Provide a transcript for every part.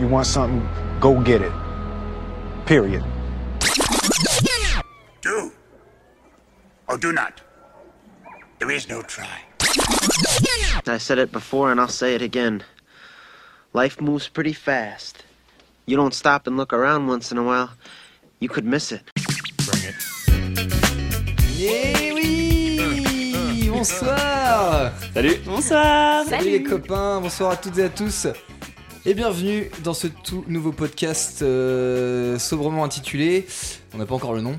You want something, go get it. Period. Do or do not. There is no try. I said it before and I'll say it again. Life moves pretty fast. You don't stop and look around once in a while, you could miss it. Eh oui Bonsoir Salut Bonsoir Salut les copains, bonsoir à toutes et à tous et bienvenue dans ce tout nouveau podcast euh, sobrement intitulé. On n'a pas encore le nom.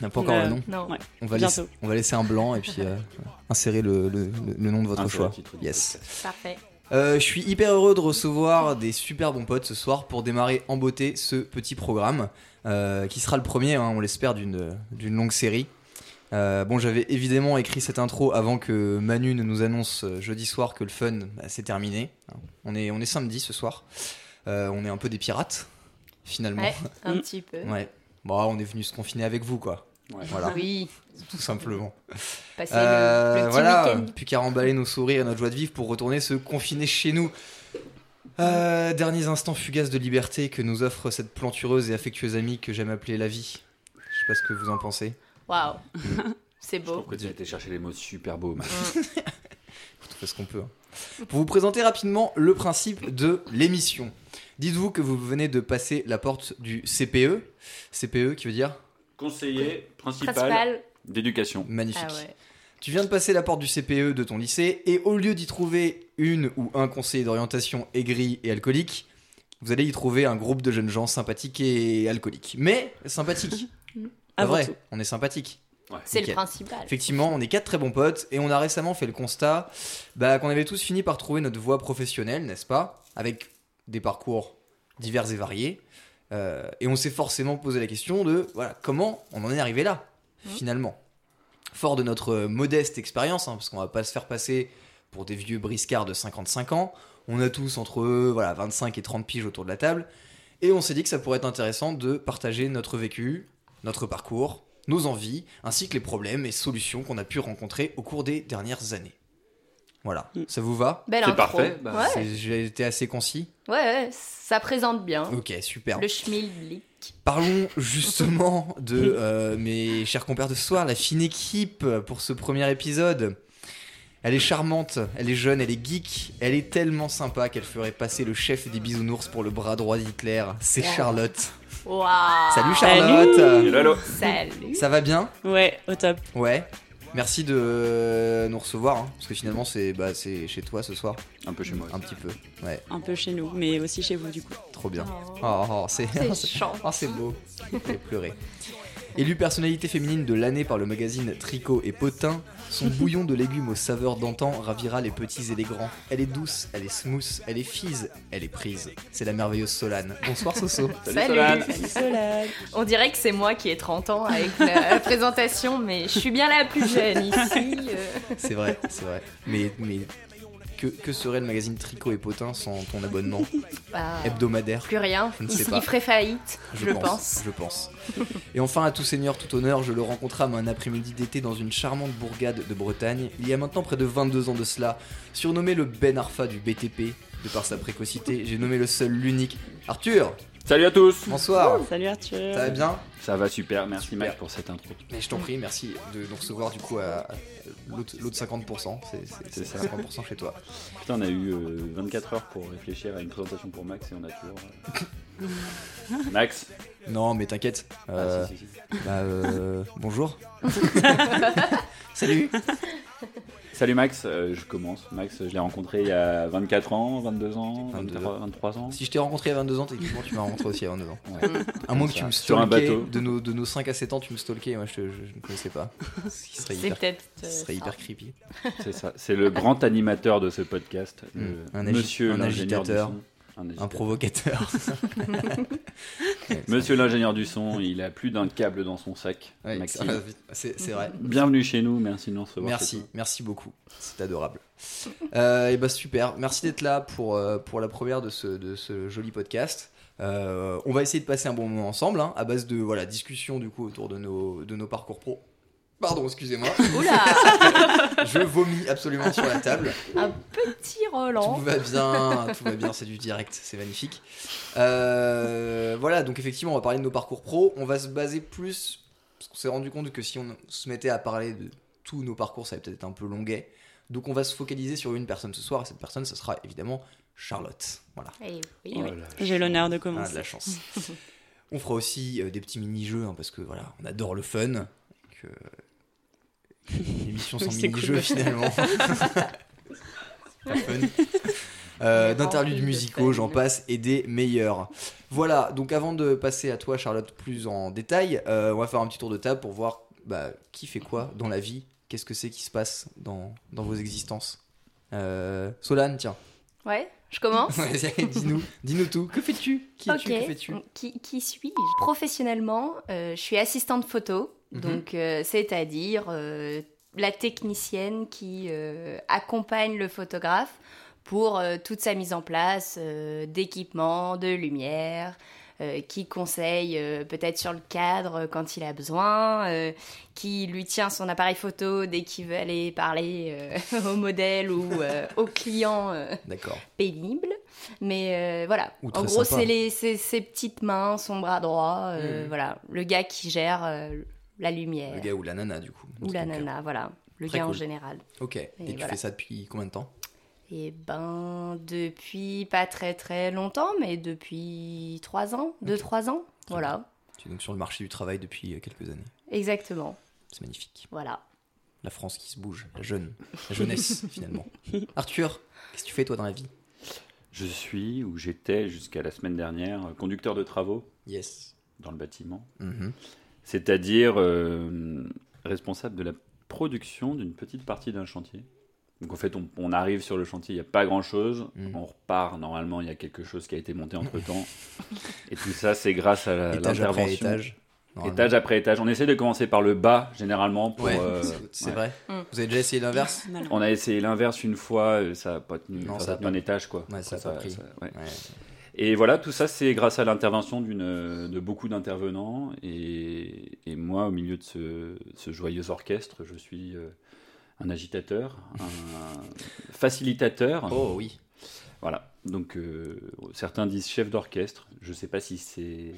On n'a pas encore Euh, le nom. Non, ouais. On va, laisser, on va laisser un blanc et puis euh, insérer le, le- le- le nom de votre choix. Yes. Parfait. Euh, je suis hyper heureux de recevoir des super bons potes ce soir pour démarrer en beauté ce petit programme euh, qui sera le premier, hein, on l'espère, d'une d'une longue série. Euh, bon, j'avais évidemment écrit cette intro avant que Manu ne nous annonce euh, jeudi soir que le fun bah, c'est terminé. hein. On est, on est samedi ce soir. Euh, on est un peu des pirates finalement. Ouais, un Mm. petit peu. Ouais. Bon, on est venu se confiner avec vous quoi. Ouais. Voilà, Oui, tout simplement. passer Euh, le, le petit voilà, plus qu'à remballer nos sourires et notre joie de vivre pour retourner se confiner chez nous. Euh, derniers instants fugaces de liberté que nous offre cette plantureuse et affectueuse amie que j'aime appeler la vie. Je sais pas ce que vous en pensez. Waouh, c'est beau. que tu as été chercher les mots super beaux. Max. On fait ce qu'on peut. hein. Pour vous présenter rapidement le principe de l'émission. Dites-vous que vous venez de passer la porte du CPE. CPE qui veut dire Conseiller principal, Principal. d'éducation. magnifique. Ah ouais. Tu viens de passer la porte du CPE de ton lycée et au lieu d'y trouver une ou un conseiller d'orientation aigri et alcoolique, vous allez y trouver un groupe de jeunes gens sympathiques et alcooliques. Mais sympathiques. Avant vrai, tout. on est sympathiques. C'est le principal. Effectivement, on est quatre très bons potes et on a récemment fait le constat bah, qu'on avait tous fini par trouver notre voie professionnelle, n'est-ce pas? Avec des parcours divers et variés. Euh, et on s'est forcément posé la question de voilà, comment on en est arrivé là, finalement? Fort de notre euh, modeste expérience, hein, parce qu'on va pas se faire passer pour des vieux briscards de 55 ans, on a tous entre euh, voilà, 25 et 30 piges autour de la table, et on s'est dit que ça pourrait être intéressant de partager notre vécu, notre parcours, nos envies, ainsi que les problèmes et solutions qu'on a pu rencontrer au cours des dernières années. Voilà, Mm. ça vous va Belle C'est parfait, bah, ouais. J'ai été assez concis ouais, ouais, ça présente bien. Ok, super. Le schmilblick. Parlons justement de euh, mes chers compères de ce soir, la fine équipe pour ce premier épisode. Elle est charmante, elle est jeune, elle est geek, elle est tellement sympa qu'elle ferait passer le chef des bisounours pour le bras droit d'Hitler. C'est Charlotte. Waouh. Salut Charlotte hello. Salut. Ça va bien Ouais, au top. Ouais. Merci de nous recevoir, hein, parce que finalement c'est bah, c'est chez toi ce soir, Un peu chez moi. un petit peu. Ouais, Un peu chez nous, mais aussi chez vous du coup. trop bien. Oh. Oh, oh, c'est. Oh, c'est beau. J'ai pleuré. Élue personnalité féminine de l'année par le magazine Tricot et Potin, son bouillon de légumes aux saveurs d'antan ravira les petits et les grands. Elle est douce, elle est smooth, elle est fise, elle est prise. C'est la merveilleuse Solane. Bonsoir Soso. Salut. Solane. Solade. On dirait que c'est moi qui ai 30 ans avec la, la présentation, mais je suis bien la plus jeune ici. euh. C'est vrai, c'est vrai. Mais, mais que, que serait le magazine Tricot et Potin sans ton abonnement Bah, hebdomadaire plus rien. Je ne Il, sais il pas. ferait faillite, je, pense. Je pense. Et enfin, à tout seigneur, tout honneur, je le rencontrâme un après-midi d'été dans une charmante bourgade de Bretagne, il y a maintenant près de 22 ans de cela. Surnommé le Ben Arfa du BTP, de par sa précocité, j'ai nommé le seul, l'unique, Arthur Salut à tous. Bonsoir Salut Arthur. Ça va bien Ça va super, merci Super. Max pour cette intro. Mais je t'en prie, merci de nous recevoir du coup à l'autre l'autre 50%, c'est- c'est C'est c'est ça. 50% chez toi. Putain, on a eu euh, 24 heures pour réfléchir à une présentation pour Max et on a toujours. euh, Max Non, mais t'inquiète. Euh, Ah, si, si, si. bah, euh, bonjour. Salut Salut Max, euh, je commence. Max, je l'ai rencontré il y a 24 ans, 22 ans, 22. 23, 23 ans. Si je t'ai rencontré à 22 ans, techniquement tu m'as rencontré aussi à 22 ans. Ouais. À moins que tu me sur un stalkais, bateau. de nos, de nos 5 à 7 ans, tu me stalkais, moi je, te- je- je ne connaissais pas. Ce qui serait C'est hyper, ce euh, serait hyper creepy. C'est ça. C'est le grand animateur de ce podcast, Mm. le Un agi- Monsieur un du agitateur. son. Un provocateur. Monsieur l'ingénieur du son, il a plus d'un câble dans son sac. ouais, c'est vrai. Bienvenue chez nous, merci de nous recevoir. Merci, merci beaucoup. C'est adorable. Euh, et bah super. Merci d'être là pour, euh, pour la première de ce, de ce joli podcast. Euh, on va essayer de passer un bon moment ensemble, hein, à base de voilà discussion du coup autour de nos, de nos parcours pro. Pardon, excusez-moi. Oula, Je vomis absolument sur la table. un petit Tout Roland. va bien, tout va bien, c'est du direct, c'est magnifique. Euh, voilà, donc effectivement, on va parler de nos parcours pro. On va se baser plus, parce qu'on s'est rendu compte que si on se mettait à parler de tous nos parcours, ça allait peut-être être un peu longuet. Donc on va se focaliser sur une personne ce soir, et cette personne, ce sera évidemment Charlotte. Voilà, Eh oui, Oh oui. là, J'ai l'honneur de on a commencer. Ah, de la chance. on fera aussi euh, des petits mini-jeux, hein, parce que voilà, on adore le fun. Que... L'émission sans c'est cool, finalement. Pas fun. Euh, D'interludes musicaux, j'en passe, et des meilleurs. Voilà, donc avant de passer à toi, Charlotte, plus en détail, euh, on va faire un petit tour de table pour voir bah, qui fait quoi dans la vie, qu'est-ce que c'est qui se passe dans, dans vos existences. Euh, Solane, tiens, Ouais, je commence. Dis-nous, dis-nous tout. Que fais-tu? Qui es-tu? Que Ok. fais-tu? Qui, qui suis-je? Professionnellement, euh, je suis assistante photo, Mhm. donc euh, c'est-à-dire euh, la technicienne qui euh, accompagne le photographe pour toute sa mise en place d'équipements, de lumière, qui conseille peut-être sur le cadre quand il a besoin, qui lui tient son appareil photo dès qu'il veut aller parler au modèle ou au client pénible. Mais euh, voilà, Ou en gros, c'est ses petites mains, son bras droit, euh, Mhm. voilà, le gars qui gère euh, la lumière Le gars ou la nana, du coup. ou la cas. nana, voilà, le Très gars en général. Ok. Et, tu voilà. fais ça depuis combien de temps? Et ben, depuis pas très très longtemps, mais depuis trois ans, deux, Ok. trois ans, Très voilà, Tu es donc sur le marché du travail depuis euh, quelques années. exactement, C'est magnifique. voilà. La France qui se bouge, la jeune, la jeunesse finalement. Arthur, qu'est-ce que tu fais toi dans la vie? Je suis, ou j'étais jusqu'à la semaine dernière, euh, conducteur de travaux Yes. dans le bâtiment. Mhm. C'est-à-dire euh, responsable de la production d'une petite partie d'un chantier. Donc en fait, on, on arrive sur le chantier, il n'y a pas grand-chose. Mhm. On repart, normalement, il y a quelque chose qui a été monté entre-temps. Et tout ça, c'est grâce à étage l'intervention. étage. normalement. Étage après étage. On essaie de commencer par le bas, généralement. Pour, Ouais, euh, c'est- ouais. vrai. Mm. Vous avez déjà essayé l'inverse? On a essayé l'inverse une fois, euh, ça n'a pas tenu, Non, enfin, ça ça a tenu pas- un étage. Quoi. Ouais, ça a pas pris. ouais. Et voilà, tout ça, c'est grâce à l'intervention de beaucoup d'intervenants. Et, et moi, au milieu de ce, ce joyeux orchestre, je suis euh, un agitateur, un facilitateur. Oh oui. Voilà. Donc, euh, certains disent chef d'orchestre. Je ne sais pas si c'est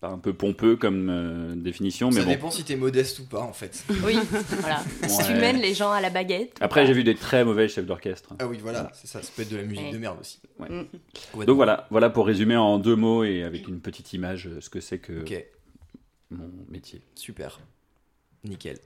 pas un peu pompeux comme euh, définition, mais ça bon. dépend si t'es modeste ou pas en fait. Oui, voilà. Si tu mènes les gens à la baguette. Après, j'ai vu des très mauvais chefs d'orchestre. Ah oui, voilà, c'est ça. Ça peut être de la musique Ouais. de merde aussi. Ouais. Mm. Donc voilà, voilà pour résumer en deux mots et avec une petite image euh, ce que c'est que Ok, mon métier. super. Nickel.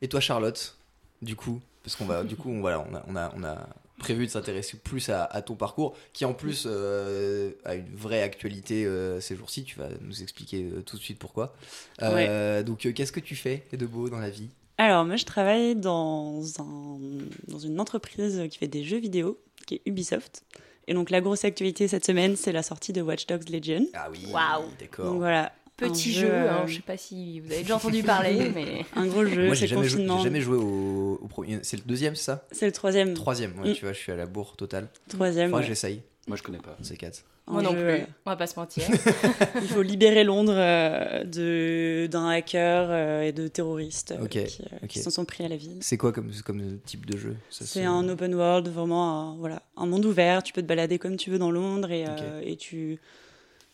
Et toi, Charlotte, du coup, parce qu'on va, du coup, on, voilà, on a, on a, on a prévu de s'intéresser plus à, à ton parcours, qui en plus euh, a une vraie actualité euh, ces jours-ci. Tu vas nous expliquer euh, tout de suite pourquoi. Donc, qu'est-ce que tu fais de beau dans la vie? Alors, moi, je travaille dans, un, dans une entreprise qui fait des jeux vidéo, qui est Ubisoft. Et donc, la grosse actualité cette semaine, c'est la sortie de Watch Dogs Legion. Ah oui, Waouh. d'accord. Donc voilà. Petit un jeu, euh, hein, je sais pas si vous avez déjà entendu parler, mais Un gros jeu, Moi, j'ai c'est jamais, j'ai jamais joué au, au premier. C'est le deuxième, c'est ça? C'est le troisième. Troisième, ouais, Mm. tu vois, je suis à la bourre totale. Troisième. Faudra ouais. j'essaye, Moi, je connais pas. c'est 4. Un moi non jeu, plus. On va pas se mentir. Il faut libérer Londres euh, de d'un hacker euh, et de terroristes euh, qui, euh, qui s'en sont pris à la ville. C'est quoi comme, comme type de jeu? C'est un open world, vraiment un, voilà, un monde ouvert. Tu peux te balader comme tu veux dans Londres et, euh, et tu,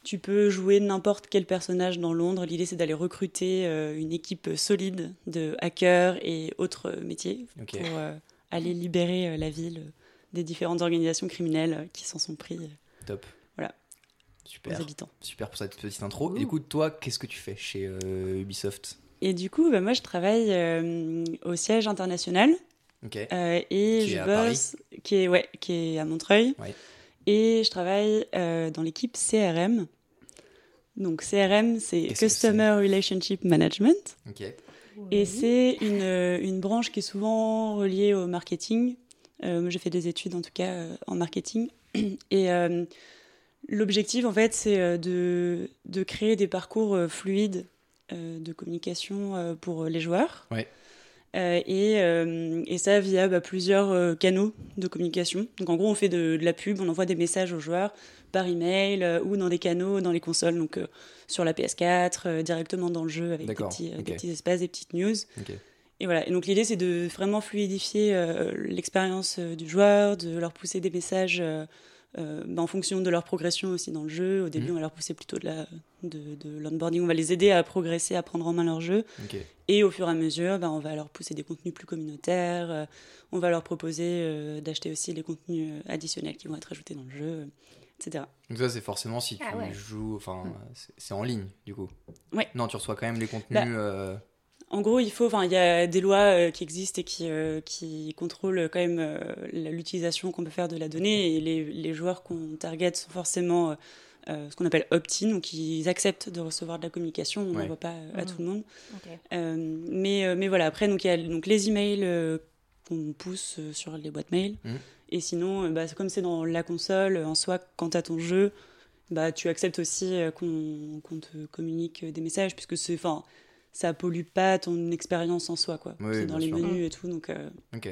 tu peux jouer n'importe quel personnage dans Londres. L'idée, c'est d'aller recruter euh, une équipe solide de hackers et autres métiers pour euh, aller libérer euh, la ville des différentes organisations criminelles qui s'en sont pris Top. Voilà. aux Super. habitants. Super pour cette petite intro. Ouh. Et du coup, toi, qu'est-ce que tu fais chez euh, Ubisoft? Et du coup, bah, moi, je travaille euh, au siège international. Ok. Euh, et Qui est je à bosse, qui est ouais, qui est à Montreuil. Ouais. Et je travaille dans l'équipe CRM. Donc CRM, c'est Customer Relationship Management, et c'est une, euh, une branche qui est souvent reliée au marketing. Euh, moi, j'ai fait des études en tout cas euh, en marketing, et euh, l'objectif en fait, c'est de, de créer des parcours fluides de communication pour les joueurs. Ouais. et, et, ça via bah, plusieurs canaux de communication. Donc en gros, on fait de, de, la pub, on envoie des messages aux joueurs par email ou dans des canaux, dans les consoles, donc sur la PS4, directement dans le jeu avec des petits, des petits, espaces, des petites news. Et voilà. Et donc l'idée, c'est de vraiment fluidifier l'expérience du joueur, de leur pousser des messages euh, bah, en fonction de leur progression aussi dans le jeu. Au début, mhm. on va leur pousser plutôt de, la, de, l'onboarding, on va les aider à progresser, à prendre en main leur jeu. Et au fur et à mesure, bah, on va leur pousser des contenus plus communautaires, euh, on va leur proposer euh, d'acheter aussi les contenus additionnels qui vont être ajoutés dans le jeu, etc. Donc ça, c'est forcément si ah tu joues, enfin, mm. c'est en ligne, du coup. Ouais. Non, tu reçois quand même les contenus... Bah, en gros, il faut, enfin, il y a des lois euh, qui existent et qui, euh, qui contrôlent quand même euh, l'utilisation qu'on peut faire de la donnée. Et les, les joueurs qu'on target sont forcément ce qu'on appelle opt-in, donc ils acceptent de recevoir de la communication. On n'envoie pas à mmh. tout le monde. mais, mais voilà, après, donc il y a donc les emails qu'on pousse sur les boîtes mail. Mmh. Et sinon, bah, comme c'est dans la console, en soi, quand tu as ton jeu, bah, tu acceptes aussi qu'on te communique des messages, puisque c'est, enfin ça pollue pas ton expérience en soi, quoi. c'est dans les menus et tout, donc. Euh, ok.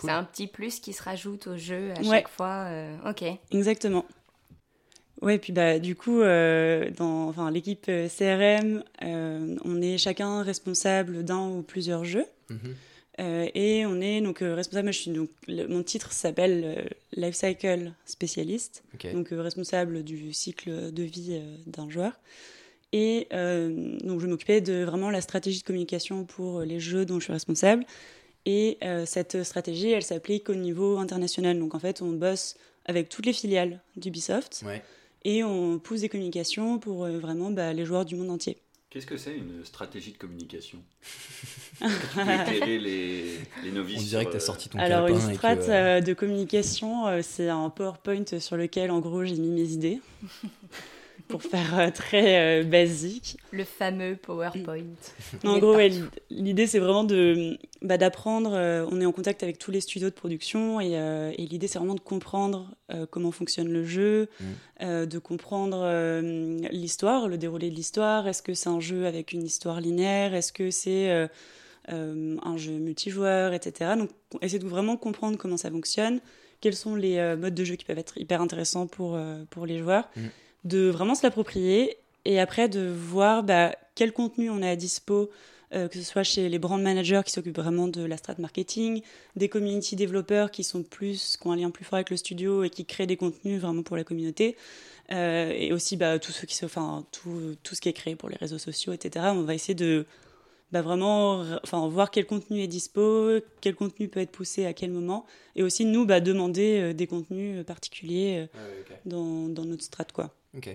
C'est un petit plus qui se rajoute au jeu à chaque fois. Euh, ok. Exactement. Ouais, puis bah, du coup, euh, dans enfin, l'équipe CRM, on est chacun responsable d'un ou plusieurs jeux. Mhm. et on est donc responsable, moi, je suis, donc, mon titre s'appelle Lifecycle Spécialiste, donc responsable du cycle de vie d'un joueur. Et euh, donc, je m'occupais de vraiment la stratégie de communication pour les jeux dont je suis responsable. Et euh, cette stratégie, elle s'applique au niveau international. Donc, en fait, on bosse avec toutes les filiales d'Ubisoft. Et on pousse des communications pour euh, vraiment bah, les joueurs du monde entier. Qu'est-ce que c'est une stratégie de communication tu peux éclairer les, les novices On dirait que tu as sorti ton Alors, une strat de communication, c'est un PowerPoint sur lequel, en gros, j'ai mis mes idées. Pour faire euh, très euh, basique. Le fameux PowerPoint. en gros, l'idée c'est vraiment de bah, d'apprendre. Euh, on est en contact avec tous les studios de production et, et l'idée c'est vraiment de comprendre comment fonctionne le jeu, mm. de comprendre l'histoire, le déroulé de l'histoire. Est-ce que c'est un jeu avec une histoire linéaire? Est-ce que c'est un jeu multijoueur, etc. Donc, essayer de vraiment comprendre comment ça fonctionne, quels sont les modes de jeu qui peuvent être hyper intéressants pour, pour les joueurs. Mm de vraiment se l'approprier et après de voir bah, quel contenu on a à dispo, euh, que ce soit chez les brand managers qui s'occupent vraiment de la strat marketing, des community développeurs qui sont plus, qui ont un lien plus fort avec le studio et qui créent des contenus vraiment pour la communauté, euh, et aussi bah, tout, ce qui, enfin, tout, tout ce qui est créé pour les réseaux sociaux, etc. On va essayer de bah, vraiment enfin, voir quel contenu est dispo, quel contenu peut être poussé à quel moment, et aussi nous bah, demander euh, des contenus particuliers dans, dans notre strat. Quoi. Ok.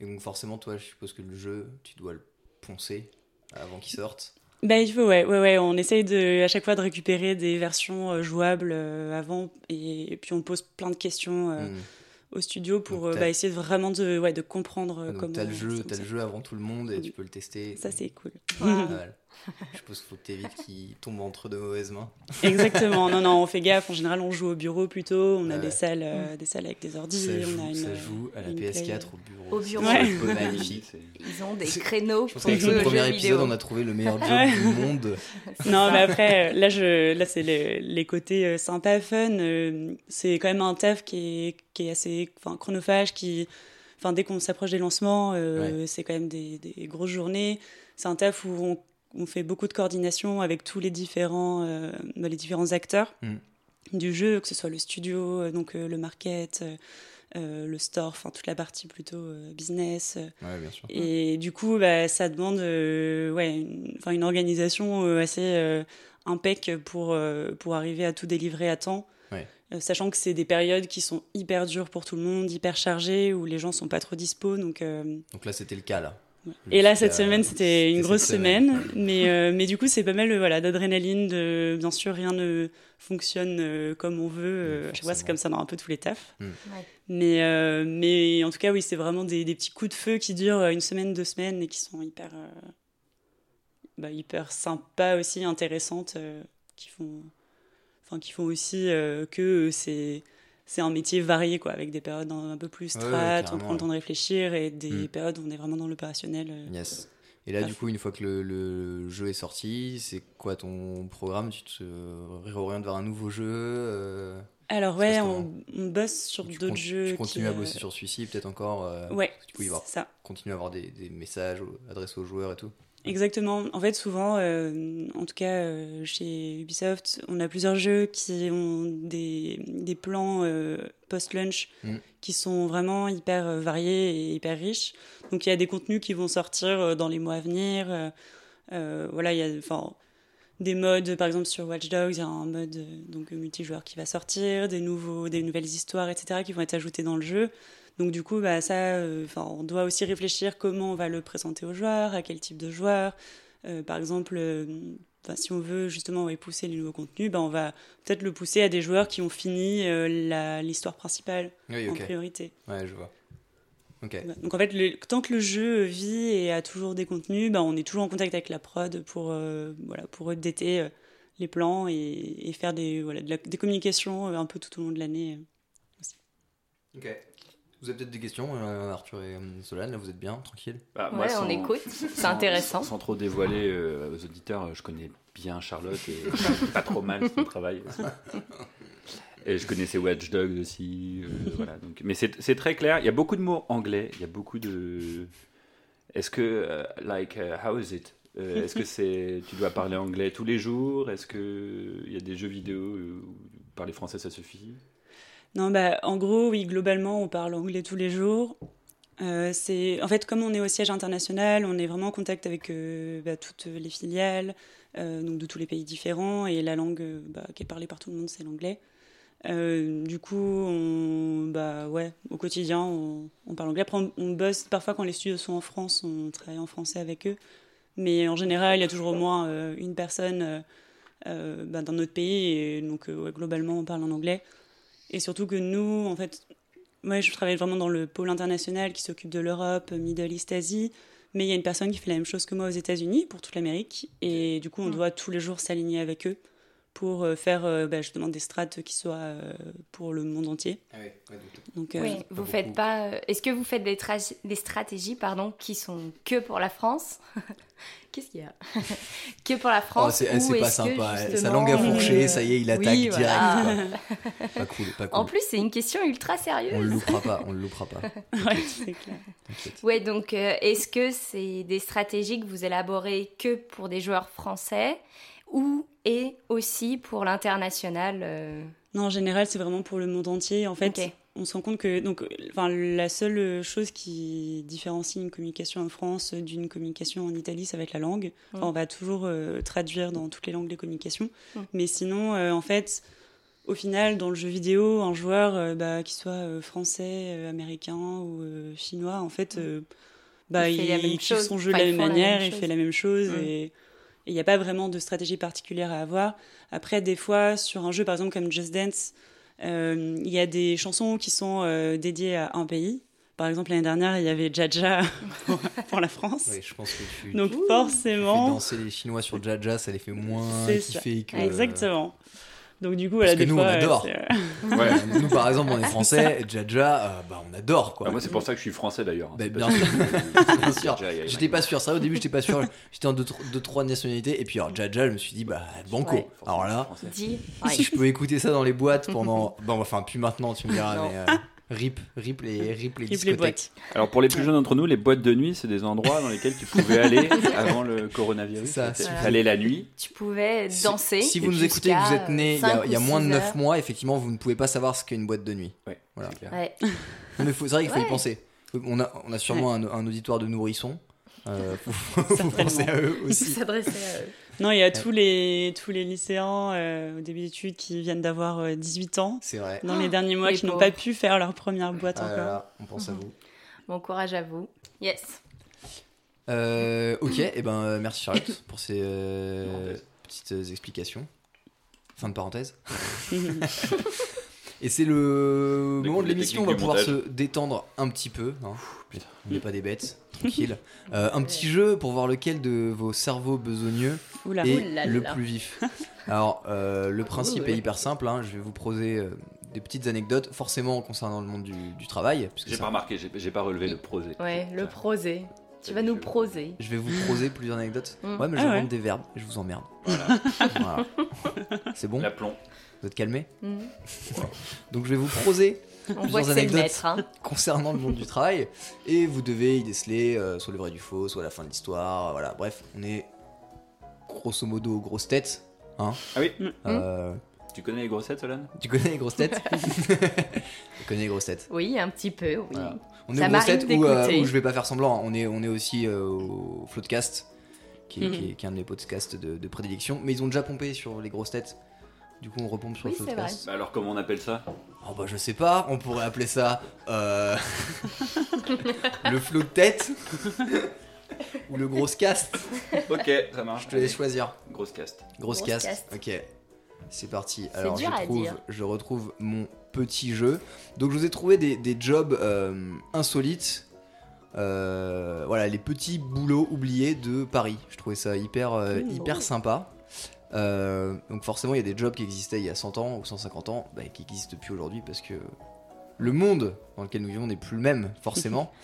Et donc forcément, toi, je suppose que le jeu, tu dois le poncer avant qu'il sorte. Bah, il faut, ouais, ouais, ouais. On essaye de, à chaque fois de récupérer des versions euh, jouables euh, avant, et, puis on pose plein de questions euh, hmm. au studio pour bah, essayer vraiment de, ouais, de comprendre comment. T'as le jeu, as le jeu avant tout le monde et tu peux le tester. Ça c'est cool. Je suppose qu'il faut que tu évites qu'il tombe entre de mauvaises mains. Exactement. Non, non, on fait gaffe. En général, on joue au bureau plutôt. On a des, salles, euh, des salles avec des ordi. Ça joue, on a une, ça joue à la PS4 au bureau. Au bureau. C'est magnifique. Ils ont des créneaux. Je pense qu'avec le premier épisode, on a trouvé le meilleur job du monde. Non, mais après, là, je, là c'est les, les, côtés euh, sympa, fun. Euh, c'est quand même un taf qui est, qui est assez chronophage. Qui, enfin, dès qu'on s'approche des lancements, c'est quand même des, des grosses journées. C'est un taf où on on fait beaucoup de coordination avec tous les différents, euh, bah, les différents acteurs mm. du jeu, que ce soit le studio, euh, donc euh, le market, le store, enfin toute la partie plutôt business. Et du coup, bah, ça demande ouais, une, une organisation assez impec pour, pour arriver à tout délivrer à temps. sachant que c'est des périodes qui sont hyper dures pour tout le monde, hyper chargées, où les gens sont pas trop dispo. Donc, donc là, c'était le cas, là. Et là, cette semaine, c'était une grosse semaine. mais, euh, mais du coup, c'est pas mal euh, voilà, d'adrénaline. De, bien sûr, rien ne fonctionne euh, comme on veut. je vois c'est comme ça dans un peu tous les tafs. Hmm. Mais, mais en tout cas, oui, c'est vraiment des, des, petits coups de feu qui durent une semaine, deux semaines et qui sont hyper, bah, hyper sympas aussi, intéressantes, qui, font, enfin, qui font aussi que c'est c'est un métier varié, quoi, avec des périodes un peu plus strat, on prend le temps de réfléchir, et des mm. périodes où on est vraiment dans l'opérationnel. Euh. Yes. Et là, du coup, une fois que le, le jeu est sorti, c'est quoi ton programme? Tu te réorientes vers un nouveau jeu euh, Alors ouais, on, on bosse sur d'autres jeux. Tu continues qui, à bosser euh, sur celui-ci, peut-être encore euh, Ouais, Du coup, il va ça. continuer à avoir des, des messages adressés aux joueurs et tout. Exactement. En fait, souvent, euh, en tout cas euh, chez Ubisoft, on a plusieurs jeux qui ont des, des plans euh, post-lunch Mm. qui sont vraiment hyper variés et hyper riches. Donc il y a des contenus qui vont sortir dans les mois à venir. Voilà, il y a enfin, des modes, par exemple sur Watch Dogs, il y a un mode donc multijoueur qui va sortir, des, nouveaux, des nouvelles histoires, etc., qui vont être ajoutées dans le jeu. Donc du coup, bah, ça, euh, enfin, on doit aussi réfléchir comment on va le présenter aux joueurs, à quel type de joueurs. Euh, par exemple, euh, enfin, si on veut justement ouais, pousser les nouveaux contenus, bah, on va peut-être le pousser à des joueurs qui ont fini euh, l'histoire principale Oui, en priorité. Ouais, je vois. Donc en fait, le- tant que le jeu vit et a toujours des contenus, bah, on est toujours en contact avec la prod pour, euh, voilà, pour updater euh, les plans et, et faire des, voilà, de la- des communications un peu tout au long de l'année. Ok. Vous avez peut-être des questions, euh, Arthur et euh, Solane, là vous êtes bien, tranquille Bah, Ouais, on écoute, c'est intéressant. Sans, trop dévoiler euh, aux auditeurs, je connais bien Charlotte et pas trop mal son travail. aussi. Et je connaissais Watch Dogs aussi. euh, voilà, donc, mais c'est très clair. Il y a beaucoup de mots anglais. Il y a beaucoup de. Est-ce que, like, uh, how is it? Euh, Est-ce que c'est, tu dois parler anglais tous les jours? Est-ce que il y a des jeux vidéo où parler français ça suffit? Non, bah, en gros, oui, globalement, on parle anglais tous les jours. Euh, c'est en fait comme on est au siège international, on est vraiment en contact avec euh, bah, toutes les filiales, euh, donc de tous les pays différents, et la langue bah, qui est parlée par tout le monde, c'est l'anglais. Du coup, bah ouais, au quotidien, on, parle anglais. Après, on, bosse parfois quand les studios sont en France, on travaille en français avec eux. Mais en général, il y a toujours au moins une personne bah, dans notre pays, et donc globalement, on parle en anglais. Et surtout que nous, en fait, moi, je travaille vraiment dans le pôle international qui s'occupe de l'Europe, Middle East, Asie. Mais il y a une personne qui fait la même chose que moi aux États-Unis pour toute l'Amérique. Et du coup, on doit tous les jours s'aligner avec eux pour euh, faire euh, bah, justement des strates qui soient euh, pour le monde entier. Ah oui, Donc, Oui, pas vous beaucoup. faites pas. euh, Est-ce que vous faites des, tra- des stratégies, pardon, qui sont que pour la France Qu'est-ce qu'il y a Que pour la Oh, France c'est ou c'est pas sympa, sa justement, langue a fourché, ça y est, il oui, attaque direct. voilà. quoi. Pas cool, pas cool. En plus, c'est une question ultra sérieuse. On le loupera pas, on le loupera pas. ouais, c'est clair. T'inquiète. Ouais, donc euh, est-ce que c'est des stratégies que vous élaborez que pour des joueurs français ou et aussi pour l'international euh, Non, en général, c'est vraiment pour le monde entier. En fait, on se rend compte que donc, enfin, la seule chose qui différencie une communication en France d'une communication en Italie, ça va être la langue. Enfin, Mm. on va toujours euh, traduire dans toutes les langues les communications. Mm. Mais sinon, euh, en fait, au final, dans le jeu vidéo, un joueur, bah, qu'il soit français, américain ou chinois, en fait, euh, bah, Mm. Il il, fait la chose. son jeu de Enfin, la ils même la manière, même il fait la même chose Mm. Et il n'y a pas vraiment de stratégie particulière à avoir. Après, des fois, sur un jeu, par exemple, comme Just Dance, euh, il y a des chansons qui sont euh, dédiées à un pays. Par exemple, l'année dernière, il y avait Jaja pour, pour la France. Oui, je pense que tu, Donc tu fais forcément, danser les Chinois sur Jaja, ça les fait moins ça. kiffer que. exactement. Donc du coup, Parce voilà, que des nous, on fois, euh, adore. c'est, euh, Ouais. Euh, Nous, par exemple, on est français, Jaja, euh, bah, on adore quoi. Bah, moi, c'est pour ça que je suis français d'ailleurs. hein. Bah, bien sûr. Bien sûr. A- J'étais pas sûr, ça au début j'étais pas sûr. J'étais en 2-3 nationalités et puis alors Jaja, je me suis dit bah banco. Ouais. Alors là, si je pouvais écouter ça dans les boîtes pendant. Bon, enfin, plus maintenant, tu me diras, mais. euh, Rip, rip les, rip les Rip les boîtes. Alors pour les plus jeunes d'entre nous, les boîtes de nuit, c'est des endroits dans lesquels tu pouvais aller avant le coronavirus. Ça, allais la nuit. Tu pouvais danser. Si, vous nous écoutez et que vous êtes né il y a, y moins de six 9 heures. mois, effectivement, vous ne pouvez pas savoir ce qu'est une boîte de nuit. Ouais, Voilà. c'est clair. Ouais. Non, mais faut- c'est vrai qu'il faut y penser. On a, on a sûrement un, un auditoire de nourrissons. Euh, faut, faut Certainement. penser à eux aussi. S'adresser à eux. Non, il y a tous les tous les lycéens euh, au début d'études qui viennent d'avoir euh, 18 ans C'est vrai. dans les derniers mois les qui n'ont pas pu faire leur première boîte Ah encore. là, on pense à vous. Bon courage à vous. Yes. Euh, ok, et ben euh, merci Charlotte pour ces euh, petites euh, explications. Fin de parenthèse. Et c'est le moment de l'émission, on techniques va pouvoir montage. se détendre un petit peu. Hein. On n'est pas des bêtes, tranquille. Euh, un petit jeu pour voir lequel de vos cerveaux besogneux Oula. est le plus vif. Alors, euh, le principe est hyper simple. hein. Je vais vous poser euh, des petites anecdotes, forcément concernant le monde du, du travail. J'ai ça- pas remarqué, j'ai pas relevé le prosé. Ouais, le prosé. Tu vas nous proser. Je vais vous proser plusieurs anecdotes. Mm. Ouais, mais Ah j'invente ouais. des verbes et je vous emmerde. Voilà. Voilà. C'est bon? L'aplomb. Vous êtes calmés Mhm. Donc je vais vous proser On voit Plusieurs anecdotes. maître. hein. concernant le monde du travail et vous devez y déceler euh, soit le vrai du faux, soit la fin de l'histoire. Voilà, bref, on est grosso modo grosses têtes. Hein Ah oui. Euh, Tu connais les grossettes, Solane? Tu connais les grosses têtes Tu connais les grosses têtes. Oui, un petit peu, oui. Voilà. On est Ça aux grosses têtes où, euh, je vais pas faire semblant. hein. On est, on est aussi euh, au Floodcast, qui est, Mhm. qui est- qui est un de mes podcasts de, de prédilection. Mais ils ont déjà pompé sur les grosses têtes. Du coup, on repompe sur Oui, le Floodcast. Bah alors comment on appelle ça? Oh bah je sais pas, on pourrait appeler ça euh, le flot de tête ou le gros cast. Ok, ça marche. Je te laisse choisir. Grosse cast. Grosse Grosse cast. cast. Ok. C'est parti. Alors dur je à trouve, dire. je retrouve mon petit jeu. Donc je vous ai trouvé des, des jobs euh, insolites. Euh, voilà, les petits boulots oubliés de Paris. Je trouvais ça hyper, euh, Mmh. hyper sympa. Euh, donc forcément, il y a des jobs qui existaient il y a 100 ans ou 150 ans, bah, qui n'existent plus aujourd'hui parce que le monde dans lequel nous vivons n'est plus le même, forcément.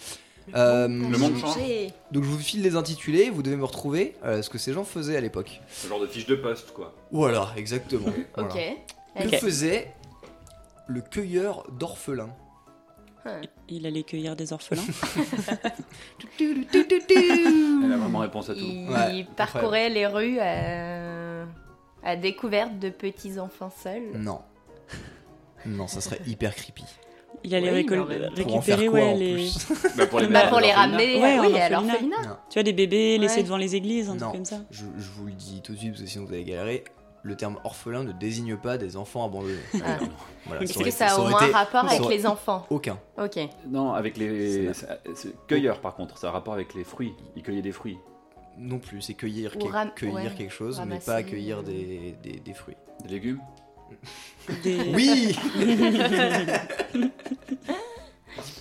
Euh, Le monde change. Donc je vous file les intitulés, vous devez me retrouver euh, ce que ces gens faisaient à l'époque. Ce genre de fiche de poste, quoi. Voilà, exactement. Ok. Voilà. Que faisait le cueilleur d'orphelins Il allait cueillir des orphelins. Elle a vraiment réponse à tout. Il Ouais, parcourait les rues à, à découverte de petits enfants seuls. Non. Non, ça serait hyper creepy. Il allait Oui, mais en récol- même temps. Pour en faire récupérer quoi, ouais, en les... plus Bah pour les, Bah, pour les ramener Ouais, en oui, à orphelinat. l'orphelinat. Tu vois, des bébés laissés Ouais. devant les églises, un Non. truc comme ça. je, je vous le dis tout de suite parce que sinon vous allez galérer. Le terme orphelin ne désigne pas des enfants abandonnés. Ah. Voilà, Est-ce que ça a au moins été- un rapport avec les enfants Aucun. Ok. Non, avec les. C'est c'est- c'est- Cueilleur, par contre, ça a rapport avec les fruits. Il cueillait des fruits. Non plus, c'est cueillir, Ou quel- ram- cueillir ouais, quelque chose, mais pas accueillir euh, des, des, des fruits. Des légumes Des... Oui 10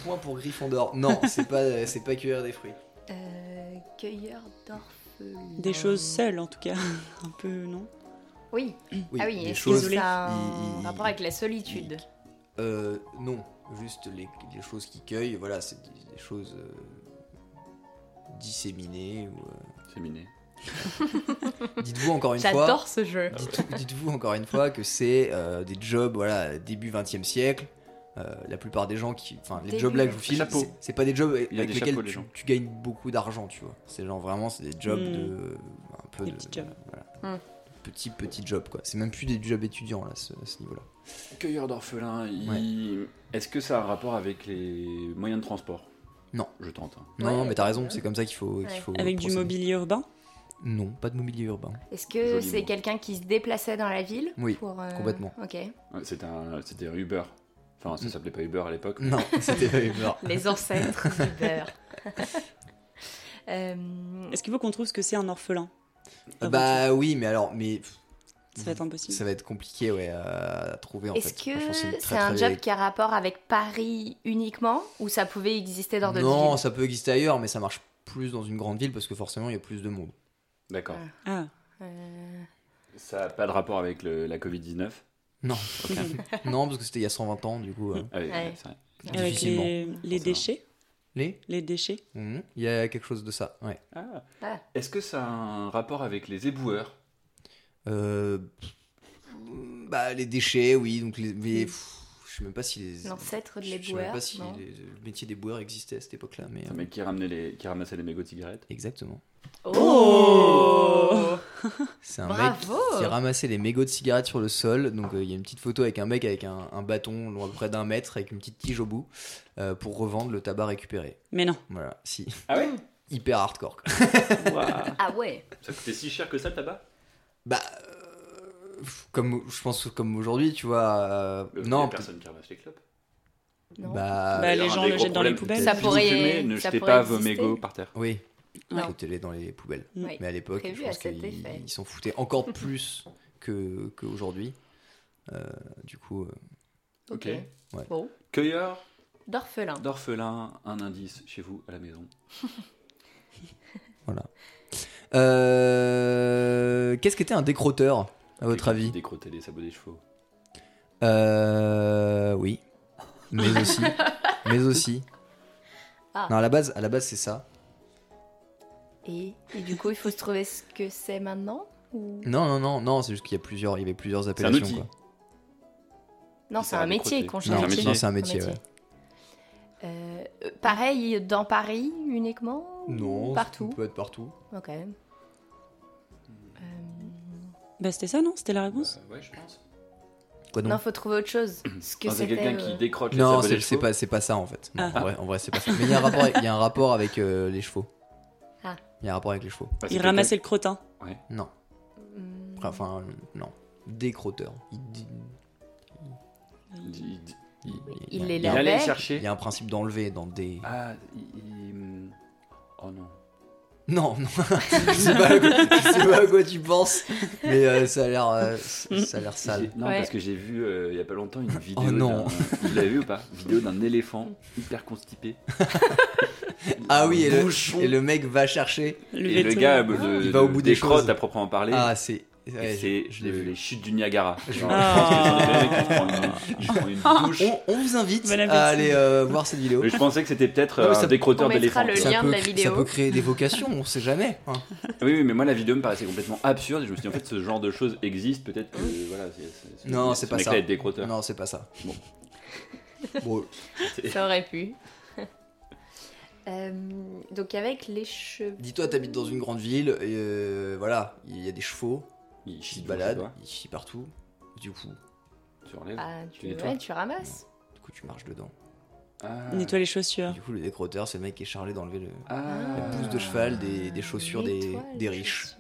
points pour Gryffondor. Non, c'est pas, c'est pas cueillir des fruits. Euh, cueilleur d'orphelins. Des choses seules, en tout cas. un peu, non? Oui. Oui, ah oui, des est-ce choses. que ça a un il- il- rapport avec la solitude? Euh, non, juste les, les choses qui cueillent, voilà, c'est des, des choses euh, disséminées. Ou, Dites-vous encore une fois. J'adore ce jeu. Dites- Dites-vous encore une fois que c'est euh, des jobs, voilà, début 20e siècle. Euh, la plupart des gens qui. Enfin, les jobs là que je vous file, c'est- pas des jobs avec des lesquels chapeaux, les tu, gens. tu gagnes beaucoup d'argent, tu vois. C'est genre vraiment, c'est des jobs Hmm. de. Un peu Des de. petits jobs. voilà. Petits, petits jobs, quoi. C'est même plus des jobs étudiants, là, ce- à ce niveau-là. Cueilleur d'orphelins, il- est-ce que ça a un rapport avec les moyens de transport? Non. Je tente. hein. Non, Ouais, non, mais t'as raison, c'est comme ça qu'il faut, qu'il Ouais. faut. Avec du mobilier urbain Non, pas de mobilier urbain. Est-ce que c'est quelqu'un qui se déplaçait dans la ville Oui, pour, euh, complètement. Ok. C'était un, c'était un Uber. Enfin, ça s'appelait pas Uber à l'époque. mais- Non, c'était pas Uber. Les ancêtres du beurre. Euh, Est-ce qu'il faut qu'on trouve ce que c'est un orphelin? Bah oui, mais alors, mais. Ça va être impossible. ça va être compliqué, ouais, à, trouver en Est-ce que c'est un très job qui a rapport avec Paris uniquement ou ça pouvait exister dans d'autres Non, villes ça peut exister ailleurs, mais ça marche plus dans une grande ville parce que forcément il y a plus de monde. D'accord. Ah, Euh, Ça n'a pas de rapport avec le- la Covid-19 Non, non, parce que c'était il y a 120 ans, du coup. euh, Ah oui, Ouais. c'est vrai. avec les, déchets Les Les déchets Mhm, Il y a quelque chose de ça, ouais. Ah. Ah. Est-ce que ça a un rapport avec les éboueurs? Bah, les déchets, oui, donc les. mais, pff, je sais même pas si les. L'ancêtre de je- Je sais même pas si les- le métier d'éboueur existait à cette époque-là, mais. Un euh, mec qui, ramenait les, qui ramassait les mégots de cigarettes Exactement. Oh C'est un Bravo mec qui ramassait les mégots de cigarettes sur le sol. Donc euh, il y a une petite photo avec un mec avec un, un bâton long à peu près d'un mètre avec une petite tige au bout euh, pour revendre le tabac récupéré. Mais non. Voilà, si. Ah ouais Hyper hardcore. quoi. Ah ouais Ça coûtait si cher que ça le tabac? Bah, euh, comme je pense comme aujourd'hui, tu vois. euh, Il y a non, personne qui ramasse les clopes. Non. bah, Bah, les gens le jettent dans les poubelles. Ça si vous pourrait- fumez, ne ça jetez pas vos mégots par terre. oui, Non. foutez-les dans les poubelles. Oui. Mais à l'époque, je pense qu'ils s'en foutaient encore plus que qu'aujourd'hui. Euh, du coup, euh, Ok. Ok. Bon. Cueilleur D'orphelin. d'orphelins, un indice chez vous à la maison. voilà. Euh, Qu'est-ce qu'était un décrotteur, à votre avis Décrotter les sabots des chevaux. Euh, oui, mais aussi, mais aussi. Ah. Non, à la base, à la base, c'est ça. Et, et du coup, il faut se trouver ce que c'est maintenant ou... Non, non, non, non, c'est juste qu'il y a plusieurs, il y avait plusieurs appellations. outil. quoi. Non, c'est un métier qu'on Non, cherche. un métier. Non, c'est un métier, ouais. Euh, pareil, dans Paris uniquement Non, Partout ça peut être partout. Ok. Euh, Bah, c'était ça, non? C'était la réponse? Euh, ouais, je pense. Quoi donc? Non, faut trouver autre chose. Ce que Non, c'est c'était, quelqu'un euh, qui décroche les Non, sabots c'est des c'est chevaux. pas, c'est pas ça en fait. Non, Ah. en, vrai, en vrai, c'est pas ça. Mais il y a un rapport avec, il y a un rapport avec euh, les chevaux. Ah. Il y a un rapport avec les chevaux. Bah, c'est Il ramassait le crottin. Non. hmm, Enfin, non. Des crotteurs. Il, dit- quelqu'un- Il, il- il- Il il- les il allait lavait. le chercher. Il y a un principe d'enlever dans des. Ah, il, il- Oh non. Non, non. je, sais pas à quoi, je sais pas à quoi tu penses, mais euh, ça a l'air, euh, ça a l'air sale. Non, Ouais. parce que j'ai vu euh, il y a pas longtemps une vidéo. Oh non. d'un- Vous l'avez vu ou pas? Une vidéo d'un éléphant hyper constipé. Ah oui, et le, Bouchon. et le mec va chercher. Et le gars, le- Il va au bout des crottes choses. à proprement parler. Ah, c'est. Ouais, c'est je, le- les chutes du Niagara. Genre, Ah. je une- prend une douche. On, on vous invite Bon à aller euh, voir cette vidéo. Mais je pensais que c'était peut-être euh, ça- un décrotteur On mettra d'éléphant. le tu vois. lien peut, de la cré- vidéo. ça peut créer des vocations, on sait jamais. hein. Oui, oui, mais moi la vidéo me paraissait complètement absurde. Je me suis dit, en fait, ce genre de choses existe. Peut-être que. Voilà, Non, ce c'est pas ça. décrotteur. Non, c'est pas ça. Bon. Bon, Ça aurait pu. Euh, donc avec les cheveux. dis-toi, t'habites dans une grande ville, et euh, voilà, il y a des chevaux Il chie baladent, chez toi, ils chient partout. Du coup, Tu enlèves. Ah, tu, Tu nettoies ouais, tu ramasses. du coup, tu marches dedans. Ah. Nettoie les chaussures. Du coup, le décrotteur, c'est le mec qui est chargé d'enlever le, Ah. la pousse de cheval des, des chaussures des, des riches,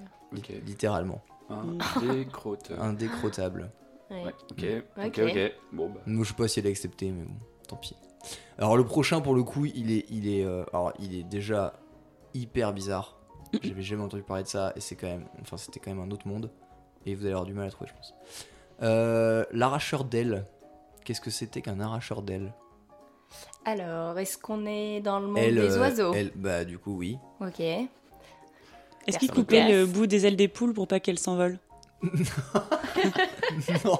littéralement. Un décrotteur. Un décrottable. Ouais. Ouais, ok, ok, Ok. ok. Bon, bah. Moi, je sais pas si elle a accepté, mais bon, tant pis. Alors le prochain, pour le coup, il est, il est, euh, alors il est déjà hyper bizarre. J'avais jamais entendu parler de ça, et c'est quand même, enfin, c'était quand même un autre monde. Et vous allez avoir du mal à trouver, je pense. Euh, L'arracheur d'ailes. Qu'est-ce que c'était qu'un arracheur d'ailes? Alors, est-ce qu'on est dans le monde des euh, oiseaux? bah du coup oui. Ok. Est-ce qu'il coupait le bout des ailes des poules pour pas qu'elles s'envolent? Non,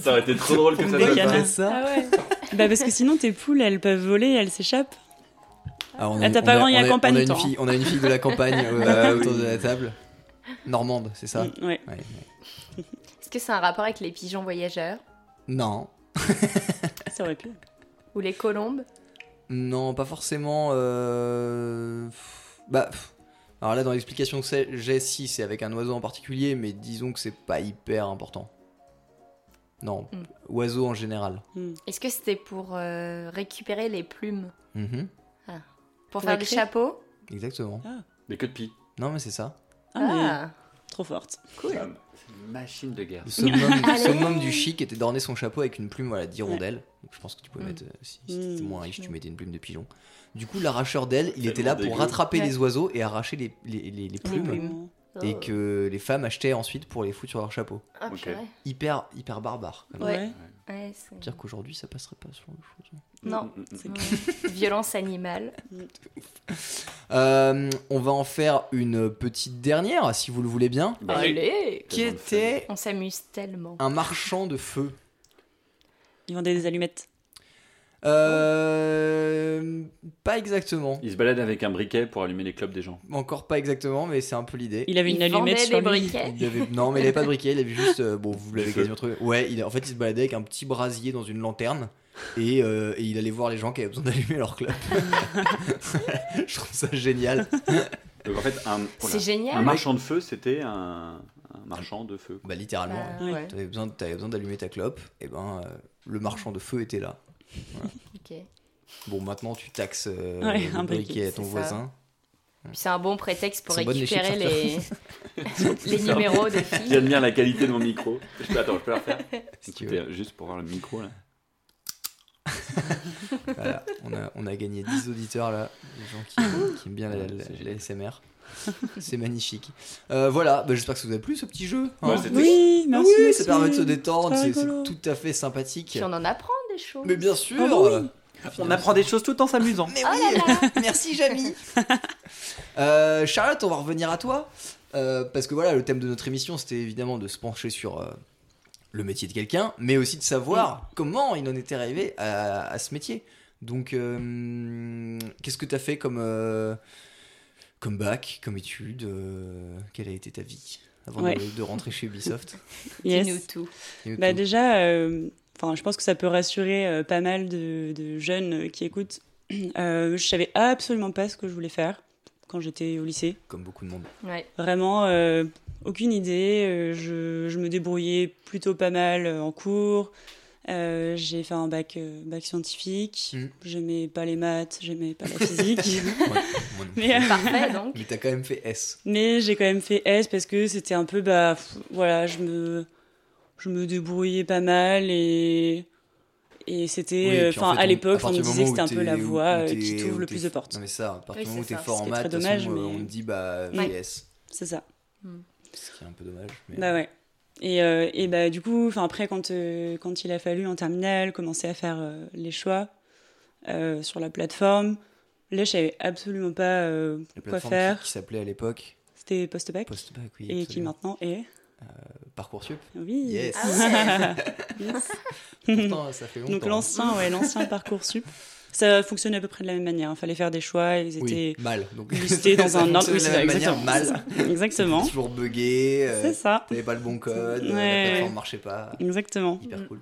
Ça aurait été trop drôle que ça soit ça. Ah ouais. Bah parce que sinon tes poules elles peuvent voler, elles s'échappent. Ah, on Ah, t'as pas on grandi à on campagne, on a une toi, fille, on a une fille de la campagne euh, Ah, autour de la table. Normande, c'est ça Mm, ouais. Ouais, ouais. Est-ce que c'est un rapport avec les pigeons voyageurs Non, Ça aurait pu. ou les colombes Non, pas forcément. euh, Bah. Alors là, dans l'explication que c'est- j'ai, si, c'est avec un oiseau en particulier, mais disons que c'est pas hyper important. Non, Hmm. oiseau en général. Mm. Est-ce que c'était pour euh, récupérer les plumes Mhm, Pour Pour faire des chapeaux Exactement. Des queues de pie. Non, mais c'est ça. Ah, mais Ah, trop forte. cool. C'est une machine de guerre. Le summum, le Allez. summum du chic était d'orner son chapeau avec une plume voilà, d'hirondelle. Donc je pense que tu pouvais Mm. mettre, euh, si, si t'étais Mm. moins riche, tu mettais une plume de pigeon. Du coup, l'arracheur d'ailes, il était là pour dégueu. rattraper Ouais. les oiseaux et arracher les, les, les- les Les plumes. plumes. Et Oh. que les femmes achetaient ensuite pour les foutre sur leur chapeau. Ah. Hyper, hyper barbare. quand même. Ouais. Ouais. Ouais, c'est- Dire qu'aujourd'hui ça passerait pas sur le chose. Non. Mm, mm. Violence animale. Euh, on va en faire une petite dernière si vous le voulez bien. Bah, Allez Qui était On s'amuse tellement. un marchand de feu. Ils vendaient des allumettes. Euh, pas exactement. Il se balade avec un briquet pour allumer les clopes des gens. Encore pas exactement, mais c'est un peu l'idée. Il avait Il une allumette vendait sur des lui. briquets. Il avait- Non, mais il avait pas de briquet, il avait juste. euh, bon, vous l'avez quasiment trouvé. Ouais, il, en fait, il se baladait avec un petit brasier dans une lanterne. Et, euh, et il allait voir les gens qui avaient besoin d'allumer leur clope. Je trouve ça génial. Donc en fait, un, C'est voilà. un génial. marchand de feu, c'était un, un marchand de feu. Bah, littéralement. Bah, ouais. Ouais. ouais. T'avais besoin, t'avais besoin d'allumer ta clope, et ben euh, le marchand de feu était là. Ok. Bon, maintenant tu taxes euh, Ouais, le un briquet à ton ça. voisin. C'est un bon prétexte pour récupérer les, les numéros de filles. J'admire la qualité de mon micro. Je peux, attends, je peux la refaire Si tu. Juste pour voir le micro là. Voilà, on a, on a gagné 10 auditeurs là, des gens qui, qui aiment bien la, la- C'est la SMR. C'est magnifique. Euh, voilà, bah, j'espère que ça vous a plu ce petit jeu. hein. Ouais, c'était- Oui, Ah merci. oui, ça merci. permet de se détendre, Très c'est c'est rigolo. tout à fait sympathique. Puis on en apprend des choses. Mais bien sûr Ah bah oui. On apprend des choses tout en s'amusant. Mais oui, merci Jamy. Euh, Charlotte, on va revenir à toi. Euh, parce que voilà, le thème de notre émission, c'était évidemment de se pencher sur euh, le métier de quelqu'un, mais aussi de savoir comment il en était arrivé à, à ce métier. Donc, euh, qu'est-ce que tu as fait comme, euh, comme bac, comme étude, euh, quelle a été ta vie avant Ouais. de, de rentrer chez Ubisoft Yes. Dis-nous tout. Et Bah tout. déjà, euh, enfin, je pense que ça peut rassurer euh, pas mal de, de jeunes euh, qui écoutent. Euh, je savais absolument pas ce que je voulais faire quand j'étais au lycée. Comme beaucoup de monde. Ouais. Vraiment, euh, aucune idée. Euh, je, je me débrouillais plutôt pas mal euh, en cours. Euh, j'ai fait un bac, euh, bac scientifique. Mm. J'aimais pas les maths, j'aimais pas la physique. Ouais, mais euh, Parfait, donc. Mais t'as quand même fait S. mais j'ai quand même fait S parce que c'était un peu, bah, pff, voilà, je me, je me débrouillais pas mal et, et c'était, euh, en enfin, fait, à l'époque, on me disait que c'était un peu la voie euh, qui t'ouvre le plus de portes. Non mais ça, à partir Oui, du moment où t'es fort en maths, dommage, façon, euh, mais- on te dit bah Ouais. fais S. C'est ça. Ce qui est un peu dommage. Mais... Bah ouais. Et, euh, et bah du coup, enfin après quand euh, quand il a fallu en terminale commencer à faire euh, les choix euh, sur la plateforme, là je savais absolument pas euh, La quoi faire. qui, qui s'appelait à l'époque C'était post-bac Postbac, oui. et qui maintenant est Parcoursup. oui. Yes. Ah Yes. Pourtant, ça fait longtemps. Donc l'ancien, ouais, l'ancien parcoursup, ça fonctionnait à peu près de la même manière. Il fallait faire des choix, ils Oui, étaient mal. Donc, listés dans un ordre. Oui, de c'est la ça, même manière, exactement. mal. Exactement. Toujours bugué. euh, C'est ça. T'avais pas le bon code, euh, Ouais. la plateforme marchait pas. Exactement. Hyper cool.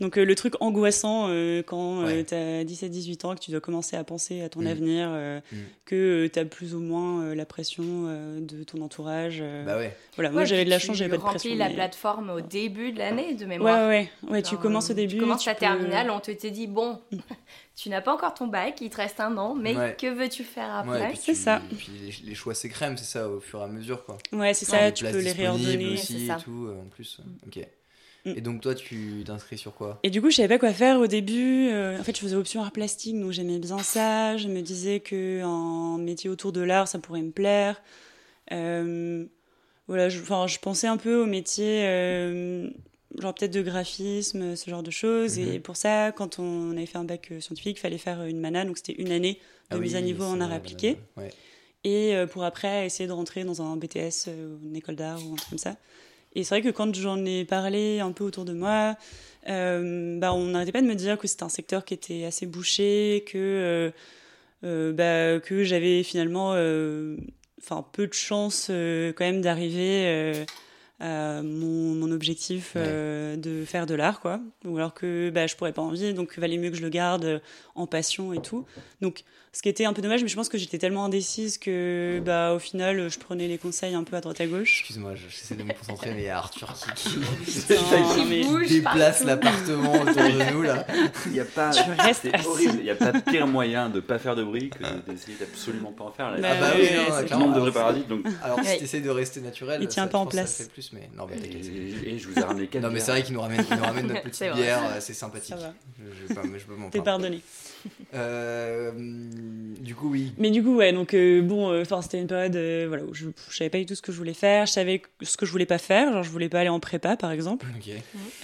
Donc euh, le truc angoissant euh, quand Ouais. tu as 17-18 ans, que tu dois commencer à penser à ton Mm. avenir, euh, Mm. que tu as plus ou moins euh, la pression euh, de ton entourage. euh. Bah ouais. Voilà, moi Ouais, j'avais de la chance, tu j'avais pas de remplis pression. la mais- plateforme au début de l'année, de Ouais, mémoire. ouais, ouais. ouais tu commences au début. Tu commences ta peux- terminale, on te t'est dit, bon, tu n'as pas encore ton bac, il te reste un an, mais Ouais. que veux-tu faire Ouais, après puis c'est tu- ça. et Puis les, les choix s'écrèment, c'est ça, au fur et à mesure. Quoi. Ouais, c'est Ouais. ça, Les tu peux les réordonner. aussi c'est ça. et tout, euh, en plus. Ok. Mm. Et donc, toi, tu t'inscris sur quoi? Et du coup, je savais pas quoi faire au début. Euh, en fait, je faisais option art plastique, donc j'aimais bien ça. Je me disais que un métier autour de l'art, ça pourrait me plaire. Euh, voilà, je, je pensais un peu au métier, euh, genre peut-être de graphisme, ce genre de choses. Mhm. Et pour ça, quand on avait fait un bac scientifique, il fallait faire une mana, donc c'était une année de Ah mise à niveau en art appliqué. Ouais. Et pour après essayer de rentrer dans un BTS ou une école d'art ou un truc comme ça. Et c'est vrai que quand j'en ai parlé un peu autour de moi, euh, bah, on n'arrêtait pas de me dire que c'était un secteur qui était assez bouché, que, euh, euh, bah, que j'avais finalement peu de chance quand même d'arriver euh, mon, mon objectif euh, de faire de l'art, quoi. Ou alors que bah, je pourrais pas en vivre, donc il valait mieux que je le garde euh, en passion et tout. Donc ce qui était un peu dommage, mais je pense que j'étais tellement indécise que bah, au final, je prenais les conseils un peu à droite à gauche. Excuse-moi, je- j'essaie de me concentrer, mais il y a Arthur qui, qui Non, mais- bouge déplace l'appartement autour de nous là. Il y a pas, Tu c'est assis. horrible. Il n'y a pas de pire moyen de pas faire de bruit que d'essayer d'absolument pas en faire. Là. Bah ah bah oui, oui, oui, non, c'est Tout le clairement. monde devrait parasite, donc. Alors si Ouais. t'essayes de rester naturel, Il tient ça, pas en place. fait plus, mais non, mais t'inquiète. Et, et je vous ai ramené quatre Non mais c'est vrai qu'il nous ramène, il nous ramène notre petite bière, euh, c'est sympathique. Ça va. Je, je vais pas, je peux m'en T'es pardonné. Euh, du coup oui. Mais du coup, ouais, donc euh, bon, euh, enfin, c'était une période euh, voilà, où je, je savais pas du tout ce que je voulais faire. Je savais ce que je voulais pas faire. Genre, je voulais pas aller en prépa, par exemple,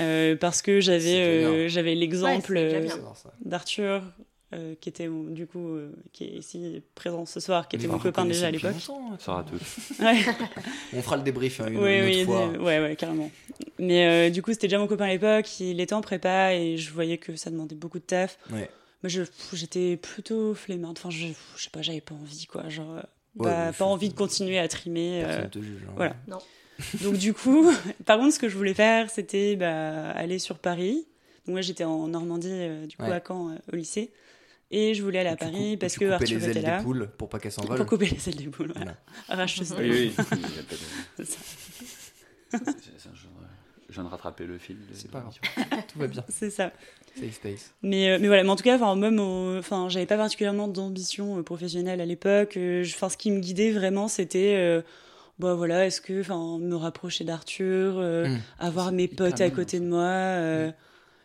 euh, parce que j'avais euh, j'avais l'exemple Ouais, d'Arthur, euh, qui était mon- du coup euh, qui est ici présent ce soir, qui était mon copain déjà à l'époque. sera tout. Ouais. On fera le débrief hein, une, oui, une oui, autre fois. des- ouais, ouais, carrément. Mais euh, du coup, c'était déjà mon copain à l'époque. Il était en prépa et je voyais que ça demandait beaucoup de taf. Ouais. Moi, j'étais plutôt flemmarde. Enfin, je, je sais pas, j'avais pas envie, quoi. Genre, euh, Ouais, pas, envie de continuer à trimer. euh, te juge. hein. voilà. Donc, du coup, par contre, ce que je voulais faire, c'était bah, aller sur Paris. Donc, moi, j'étais en Normandie, euh, du coup, Ouais. à Caen, euh, au lycée. Et je voulais aller à Paris parce que Arthur les était ailes là. des poules pour pas qu'elles s'envolent. Pour couper les ailes des poules, voilà. Arracheuse Oui, oui. C'est ça. euh, Je viens de rattraper le film. C'est pas grave. Tout va bien. C'est ça. Safe space. Mais, euh, mais voilà, mais en tout cas, enfin, moi, mon- enfin, j'avais pas particulièrement d'ambition euh, professionnelle à l'époque. Euh, Enfin, ce qui me guidait vraiment, c'était, euh, bah voilà, est-ce que, enfin, me rapprocher d'Arthur, euh, Mmh. avoir mes potes à côté de moi. euh,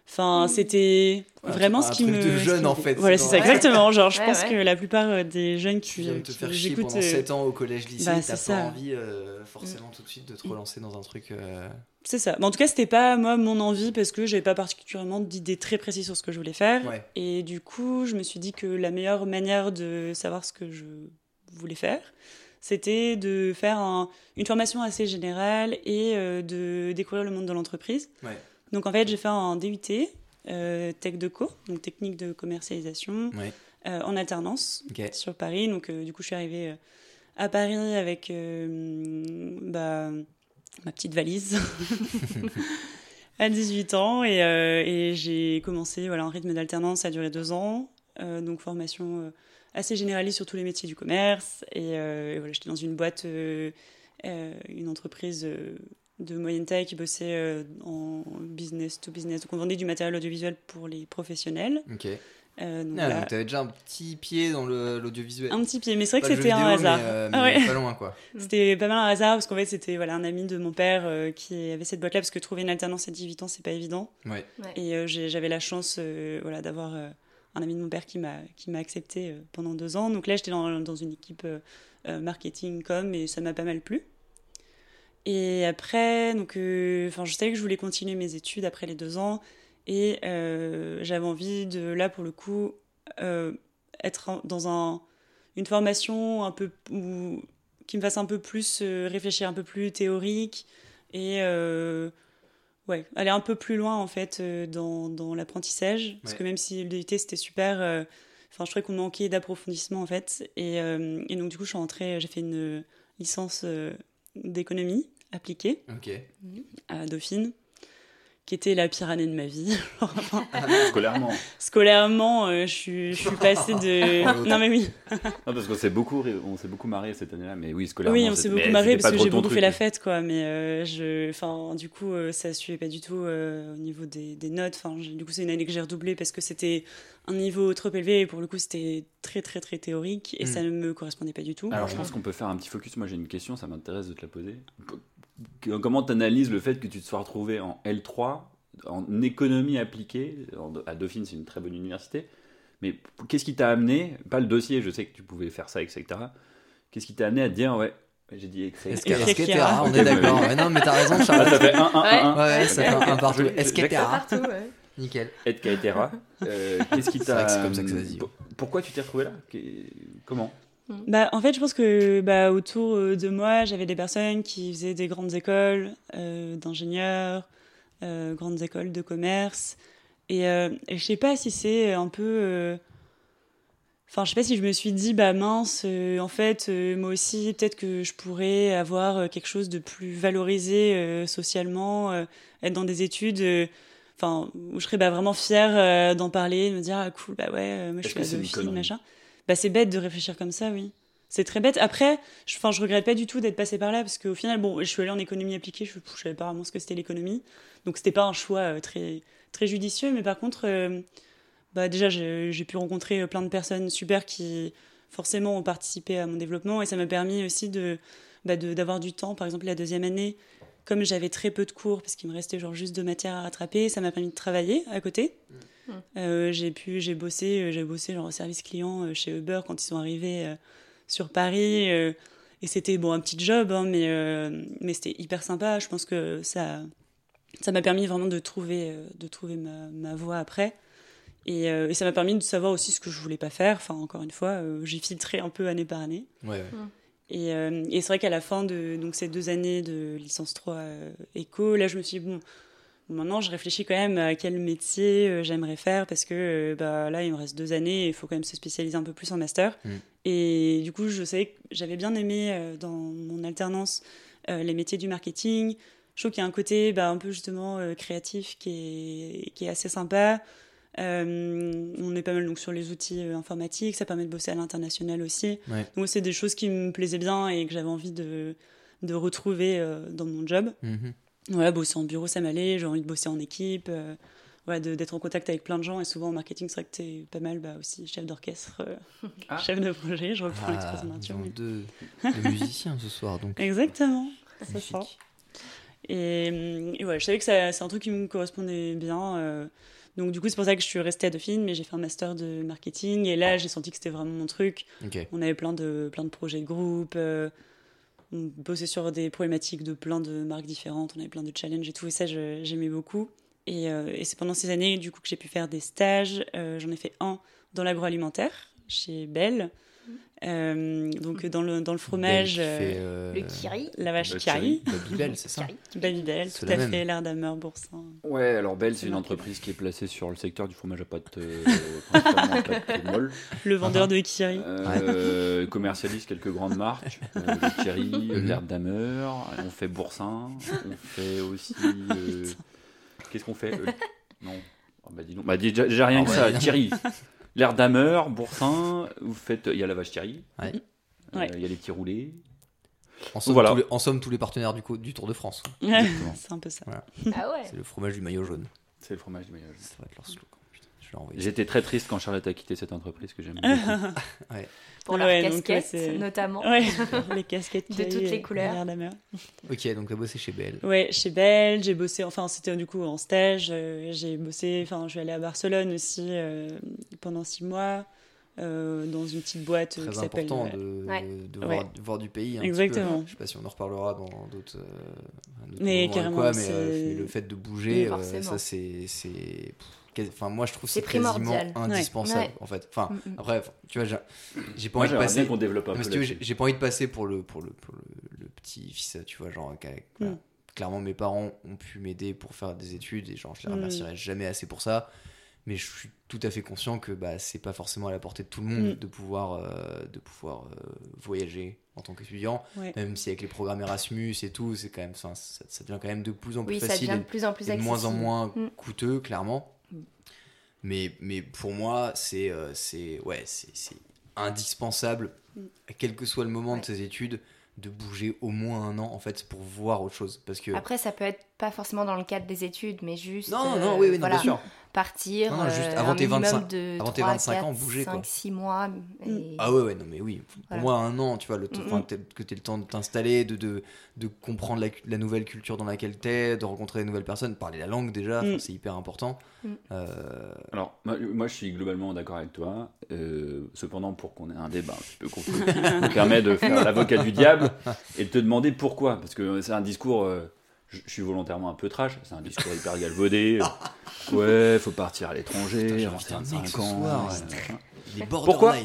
Enfin, c'était Ouais, vraiment ce qui truc me. de jeune, qui en fait, Voilà, c'est c'est ça, exactement. Genre, je Ouais, pense ouais. que la plupart euh, des jeunes Tu qui, viens de te qui faire chier écoutent, pendant euh, 7 ans au collège lycée, bah, t'as c'est pas ça. envie euh, forcément tout de suite de te relancer dans un truc. euh, C'est ça. Mais en tout cas, c'était pas moi mon envie parce que j'avais pas particulièrement d'idées très précises sur ce que je voulais faire. Ouais. Et du coup, je me suis dit que la meilleure manière de savoir ce que je voulais faire, c'était de faire un- une formation assez générale et euh, de découvrir le monde de l'entreprise. Ouais. Donc en fait, j'ai fait un DUT, euh, Tech de Co, donc technique de commercialisation, Ouais. euh, en alternance sur Paris. Donc euh, du coup, je suis arrivée euh, à Paris avec bah, ma petite valise à 18 ans et, et j'ai commencé voilà, un rythme d'alternance, ça a duré deux ans, donc formation assez généraliste sur tous les métiers du commerce et, et voilà, j'étais dans une boîte, une entreprise de moyenne taille qui bossait euh, en business to business. Donc on vendait du matériel audiovisuel pour les professionnels. Ok. Euh, donc, ah, tu avais déjà un petit pied dans l'audiovisuel. Un petit pied, mais c'est vrai que c'était un hasard. Euh, ah ouais. Pas loin, quoi. c'était pas mal un hasard parce qu'en fait, c'était voilà, un ami de mon père qui avait cette boîte-là parce que trouver une alternance à 18 ans, c'est pas évident. Ouais. Et j'avais la chance voilà, d'avoir un ami de mon père qui m'a accepté pendant deux ans. Donc là, j'étais dans, dans, une équipe marketing com et ça m'a pas mal plu. Et après, donc, euh, enfin, je savais que je voulais continuer mes études après les deux ans. Et euh, j'avais envie de, là, pour le coup, euh, être dans un, une formation un peu qui me fasse un peu plus réfléchir, un peu plus théorique et ouais, aller un peu plus loin en fait dans, dans l'apprentissage. Parce que même si le DUT c'était super, enfin, je trouvais qu'on manquait d'approfondissement en fait. Et, et, donc, du coup, je suis rentrée, j'ai fait une licence d'économie appliquée à Dauphine qui était la pire année de ma vie. Scolairement. Scolairement, euh, je, suis, je suis passée de. non mais oui. non parce qu'on s'est beaucoup, on s'est beaucoup marré cette année-là, mais oui scolairement. Oui, on s'est beaucoup marré parce que j'ai beaucoup fait la fête, quoi. Mais euh, je, enfin, du coup, euh, ça suivait pas du tout au niveau des, des notes. Enfin, du coup, c'est une année que j'ai redoublé parce que c'était un niveau trop élevé et pour le coup, c'était très très très théorique et hmm. ça ne me correspondait pas du tout. Alors, je pense qu'on peut faire un petit focus. Moi, j'ai une question, ça m'intéresse de te la poser comment tu analyses le fait que tu te sois retrouvé en L3, en économie appliquée? À Dauphine, c'est une très bonne université. Mais qu'est-ce qui t'a amené, pas le dossier, je sais que tu pouvais faire ça, etc. Qu'est-ce qui t'a amené à te dire, ouais, j'ai dit Esquetera, on est d'accord? non, mais t'as raison, ah, Charles. ça fait un, un, un. Ouais, ça fait un, partout. Esquetera. partout, ouais. Nickel. Esquetera. Euh, Qu'est-ce qui t'a. C'est comme ça que ça se dit. Pourquoi tu t'es retrouvé là? Comment? Mm. Bah, en fait, je pense que bah, autour euh, de moi, j'avais des personnes qui faisaient des grandes écoles euh, d'ingénieurs, euh, grandes écoles de commerce. Et, et je sais pas si c'est un peu. Enfin, je sais pas si je me suis dit, bah mince, en fait, moi aussi, peut-être que je pourrais avoir quelque chose de plus valorisé socialement, être dans des études enfin où je serais bah, vraiment fière d'en parler de me dire ah cool bah ouais moi je suis la machin bah, c'est bête de réfléchir comme ça, oui. C'est très bête. Après, je, enfin, je regrette pas du tout d'être passé par là parce qu'au final, bon, je suis allée en économie appliquée, je, je savais pas vraiment ce que c'était l'économie, donc c'était pas un choix euh, très très judicieux. Mais par contre, euh, bah déjà, j'ai pu rencontrer euh, plein de personnes super qui forcément ont participé à mon développement et ça m'a permis aussi de bah, d'avoir du temps. Par exemple, la deuxième année, comme j'avais très peu de cours parce qu'il me restait genre juste deux matières à rattraper, ça m'a permis de travailler à côté. Mmh. Euh, j'ai pu, j'ai bossé, euh, j'ai bossé genre au service client euh, chez Uber quand ils sont arrivés sur Paris. et c'était bon un petit job, hein, mais mais c'était hyper sympa. Je pense que ça ça m'a permis vraiment de trouver de trouver ma, ma voie après. Et, et ça m'a permis de savoir aussi ce que je voulais pas faire. Enfin, encore une fois, j'ai filtré un peu année par année. Ouais, Et, et c'est vrai qu'à la fin de donc, ces deux années de licence 3 éco, là, je me suis dit, bon, Maintenant, je réfléchis quand même à quel métier euh, j'aimerais faire parce que euh, bah, là, il me reste deux années et il faut quand même se spécialiser un peu plus en master. Mm. Et du coup, je savais que j'avais bien aimé euh, dans mon alternance les métiers du marketing. Je trouve qu'il y a un côté bah, un peu justement créatif qui est, qui est assez sympa. on est pas mal donc sur les outils informatiques, ça permet de bosser à l'international aussi. Donc c'est des choses qui me plaisaient bien et que j'avais envie de, de retrouver dans mon job. Mm-hmm ouais, bosser en bureau, ça m'allait. J'ai envie de bosser en équipe, euh, ouais, d'être en contact avec plein de gens. Et souvent en marketing, c'est vrai que t'es pas mal bah, aussi chef d'orchestre, euh, ah. chef de projet. Je reprends ah, l'expression mais... deux, deux musiciens ce soir. donc. Exactement, c'est ça. Et, hum, et, ouais, je savais que c'est un truc qui me correspondait bien. Euh, donc du coup, c'est pour ça que je suis restée à Dauphine, mais j'ai fait un master de marketing. Et là, j'ai senti que c'était vraiment mon truc. On avait plein de, plein de projets de groupe on bossait sur des problématiques de plein de marques différentes, on avait plein de challenges et tout, et ça j'aimais beaucoup. Euh, et, c'est pendant ces années du coup que j'ai pu faire des stages. Euh, j'en ai fait un dans l'agroalimentaire chez Bell, Euh, donc dans le, dans le fromage, euh, fait, euh, Le kiri. la vache Kiri, Babybel, c'est ça Kiri. Babybel, tout à même. fait, l'air d'Amer, Boursin. Ouais, alors Belle, c'est une entreprise qui est placée sur le secteur du fromage à pâte, euh, principalement à pâte molle. Le vendeur Ah. de Kiri. Euh, commercialise quelques grandes marques, euh, le Thierry, Mhm. l'herbe d'Amer, on fait Boursin, on fait aussi. euh, Qu'est-ce qu'on fait Euh, Non, Oh, bah dis donc. Bah déjà, déjà rien Ah que ouais. ça, Thierry. L'herbe d'Amer, Boursin, vous faites. Il y a la vache Thierry, Ouais. euh, Ouais. il y a les petits roulés. En somme, Voilà. tous les, en somme, tous les partenaires du, Tour de France. c'est un peu ça. Ah ouais. C'est le fromage du maillot jaune. C'est le fromage du maillage. Ça va être leur slogan. L'ai envoyé. J'étais très triste quand Charlotte a quitté cette entreprise que j'aime beaucoup. Pour Ouais, leurs ouais, casquettes, notamment. Ouais, les casquettes De toutes les couleurs. d'Amer. Ok, donc t'as bossé chez Belle. Ouais, chez Belle, j'ai bossé, enfin c'était du coup en stage, euh, j'ai bossé, enfin je suis allée à Barcelone aussi euh, pendant six mois, euh, dans une petite boîte Très qui s'appelle... important de, Ouais. de Ouais. voir, de voir du pays. un petit Exactement. peu. Je sais pas si on en reparlera dans d'autres. euh, Mais carrément, quoi, mais, euh, mais le fait de Oui, bouger, euh, ça c'est. Enfin, moi je trouve que C'est quasiment primordial. indispensable Ouais. en fait. Enfin, Mm, mm. après, tu vois, j'ai j'ai pas Moi, envie de passer. qu'on développe un peu j'ai pas envie de passer pour le, pour le, pour le, le petit-fils, tu vois, genre, voilà. Mm. clairement mes parents ont pu m'aider pour faire des études et genre je les Mm. remercierai jamais assez pour ça. Mais je suis tout à fait conscient que bah, c'est pas forcément à la portée de tout le monde Mm. de pouvoir, euh, de pouvoir euh, voyager en tant qu'étudiant. Ouais. Même si avec les programmes Erasmus et tout, c'est quand même, ça, ça devient quand même de plus en plus Oui, ça facile devient et- de plus en plus et de moins en moins Mm. coûteux, clairement. Mais, mais pour moi, c'est euh, c'est ouais, c'est c'est indispensable, Mm. quel que soit le moment Ouais. de tes études, de bouger au moins un an en fait pour voir autre chose. Parce que Après, ça peut être pas forcément dans le cadre des études, mais juste. non, non, euh, non, oui, oui, non, voilà, bien sûr. Partir. Non, non, juste euh, avant un tes minimum 25 de avant tes 3, 25 ans, 4, bouger, 5, quoi. 6 mois. et- Ah ouais, ouais, non, mais oui. Pour Voilà. moi, un an, tu vois, le temps- Mm, mm. t'aies- que tu aies le temps de t'installer, de, de, de comprendre la, nouvelle culture dans laquelle tu es, de rencontrer de nouvelles personnes, parler la langue déjà, Mm. c'est hyper important. Mm. Euh, Alors, moi, moi, je suis globalement d'accord avec toi. Euh, cependant, pour qu'on ait un débat un petit peu me permets de faire l'avocat du diable et de te demander pourquoi. Parce que c'est un discours, euh, je, je suis volontairement un peu trash, c'est un discours hyper galvaudé. ouais, faut partir à l'étranger, 25 ce ans. soir, ouais. il est Pourquoi?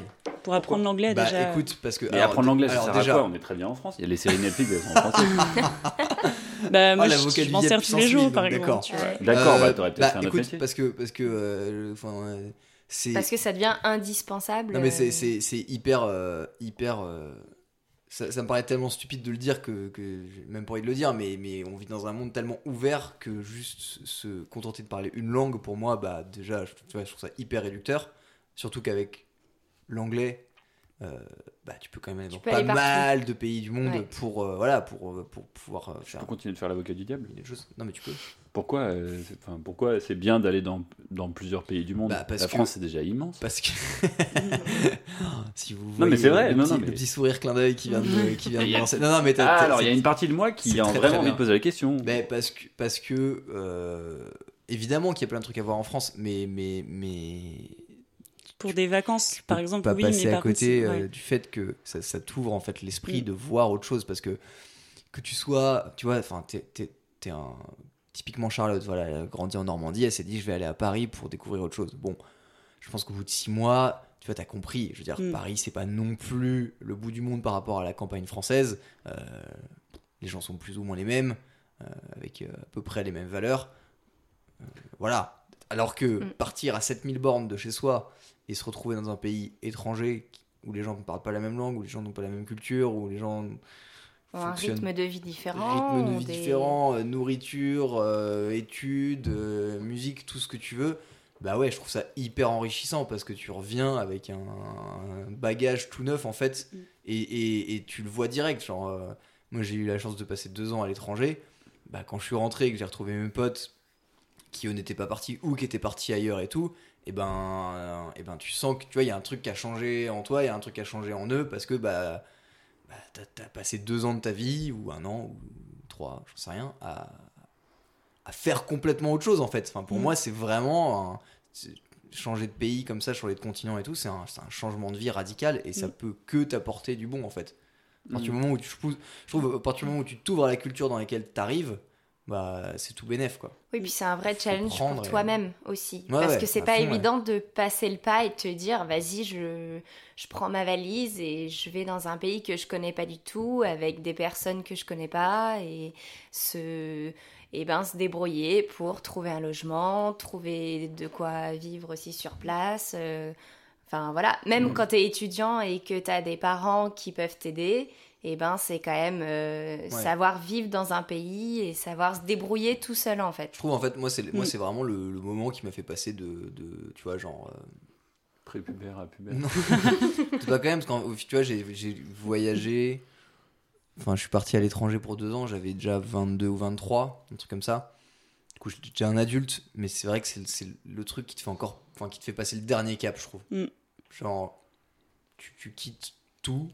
Pour apprendre l'anglais Bah déjà. écoute, parce que. Mais alors, apprendre l'anglais, ça sert déjà, à quoi? On est très bien en France. Il y a les séries Netflix, elles sont en français. bah, moi Ah, je, je m'en sers tous les jours par exemple. d'accord. Euh, bah t'aurais peut-être bah, fait un autre métier. parce que parce que euh, euh, Parce que ça devient indispensable. non mais c'est euh, c'est c'est hyper euh, hyper euh, ça, ça me paraît tellement stupide de le dire que, que j'ai même pas envie de le dire mais mais on vit dans un monde tellement ouvert que juste se contenter de parler une langue pour moi bah déjà je, tu vois, je trouve ça hyper réducteur surtout qu'avec l'anglais euh, bah, tu peux quand même aller dans pas aller mal de pays du monde Ouais. pour euh, voilà pour euh, pour pouvoir euh, Tu faire peux continuer de faire l'avocat du diable. des choses non mais tu peux Pourquoi, euh, c'est- enfin, pourquoi c'est bien d'aller dans, dans plusieurs pays du monde? Bah, parce La que- France, c'est déjà immense. Parce que si vous Non, voyez mais c'est vrai, le, non, petit, non, mais- le petit sourire clin d'œil qui vient de qui vient de a-. Non non mais t'as- Ah, t'as- alors il y a une partie de moi qui a très, très vraiment envie de poser la question. Ben, parce que parce que euh, évidemment qu'il y a plein de trucs à voir en France, mais mais mais Pour des vacances, par exemple, pas oui, passer mais à par contre, côté c'est- euh, ouais. du fait que ça, ça t'ouvre en fait l'esprit Mm. de voir autre chose parce que que tu sois tu vois enfin t'es t'es- t'es un typiquement Charlotte voilà elle a grandi en Normandie elle s'est dit je vais aller à Paris pour découvrir autre chose. Bon je pense qu'au bout de six mois tu vois t'as compris. Je veux dire Mm. Paris c'est pas non plus le bout du monde par rapport à la campagne française. Euh, les gens sont plus ou moins les mêmes euh, avec euh, à peu près les mêmes valeurs. Voilà. Alors que Mm. partir à 7000 bornes de chez soi et se retrouver dans un pays étranger où les gens ne parlent pas la même langue, où les gens n'ont pas la même culture, où les gens ont un rythme de vie différent. rythme de vie des- différent, euh, nourriture, euh, études, euh, musique, tout ce que tu veux. Bah ouais, je trouve ça hyper enrichissant parce que tu reviens avec un, un bagage tout neuf en fait Mm. et, et- et tu le vois direct. Genre, moi j'ai eu la chance de passer deux ans à l'étranger. Bah, quand je suis rentré et que j'ai retrouvé mes potes qui eux n'étaient pas partis ou qui étaient partis ailleurs et tout, et ben, euh, et ben tu sens que tu vois, il y a un truc qui a changé en toi, il y a un truc qui a changé en eux parce que bah, bah t'as, t'as passé deux ans de ta vie ou un an ou trois, j'en sais rien, à, à faire complètement autre chose en fait. Enfin, pour Mm. moi, c'est vraiment un- changer de pays comme ça, changer de continent et tout, c'est un, changement de vie radical et ça Mm. peut que t'apporter du bon en fait. À partir du Mm. moment où tu, je trouve, à partir du moment où tu t'ouvres à la culture dans laquelle tu arrives, bah c'est tout bénef quoi. Oui, puis c'est un vrai challenge pour et- toi-même aussi. Ouais, parce ouais, que c'est pas fond, ouais. évident de passer le pas et de te dire, vas-y, je, je prends ma valise et je vais dans un pays que je connais pas du tout, avec des personnes que je connais pas, et se, et ben, se débrouiller pour trouver un logement, trouver de quoi vivre aussi sur place. euh, Enfin voilà, même Mm. quand tu es étudiant et que tu as des parents qui peuvent t'aider, et ben c'est quand même euh, savoir vivre dans un pays et savoir se débrouiller tout seul en fait. Je trouve en fait moi c'est moi Mm. c'est vraiment le, le moment qui m'a fait passer de, de tu vois genre euh, Prépubère à pubère. Non. c'est pas quand même, parce que tu vois, j'ai j'ai voyagé. Enfin, je suis parti à l'étranger pour deux ans, j'avais déjà 22 ou 23, un truc comme ça. Du coup, j'étais déjà un adulte, mais c'est vrai que c'est c'est le truc qui te fait encore. Enfin, qui te fait passer le dernier cap, je trouve. Mm. Genre, tu, tu quittes tout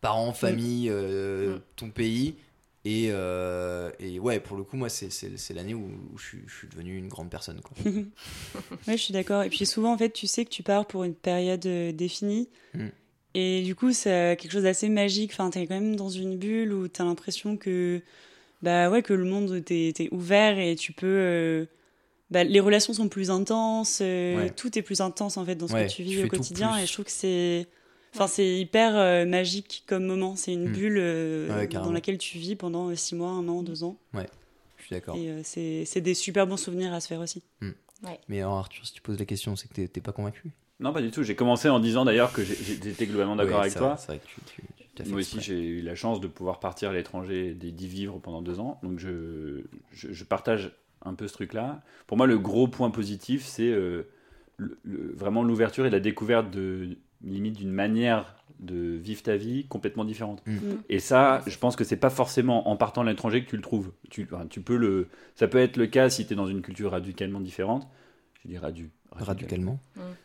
parents, famille, euh, Mm. ton pays. Et, euh, et ouais, pour le coup, moi, c'est- l'année où, où je, suis, je suis devenu une grande personne. Quoi. Ouais, je suis d'accord. Et puis souvent, en fait, tu sais que tu pars pour une période euh, définie. Mm. Et du coup, c'est quelque chose d'assez magique. Enfin, t'es quand même dans une bulle où t'as l'impression que, bah ouais, que le monde t'est ouvert et tu peux. euh, bah, les relations sont plus intenses. euh, Ouais. Tout est plus intense en fait dans ce Ouais, que tu vis au quotidien. Et je trouve que c'est. Enfin, c'est hyper euh, magique comme moment. C'est une Mm. bulle euh, Ouais, dans laquelle tu vis pendant euh, six mois, un an, deux ans. Je suis d'accord. Et euh, c'est c'est des super bons souvenirs à se faire aussi. Mais alors, Arthur, si tu poses la question, c'est que t'es- t'es pas convaincu Non, pas du tout. J'ai commencé en disant d'ailleurs que j'étais globalement d'accord Ouais, avec toi. vrai, C'est vrai que tu, tu, tu t'as fait Moi aussi, j'ai eu la chance de pouvoir partir à l'étranger et d'y vivre pendant deux ans. Donc, je, je, je partage un peu ce truc-là. Pour moi, le gros point positif, c'est euh, le- le- vraiment l'ouverture et la découverte de limite d'une manière de vivre ta vie complètement différente. Mm. Et ça, je pense que c'est pas forcément en partant de l'étranger que tu le trouves. Tu, enfin, tu peux le, ça peut être le cas si tu es dans une culture radicalement différente. Je dis radu, Radicalement.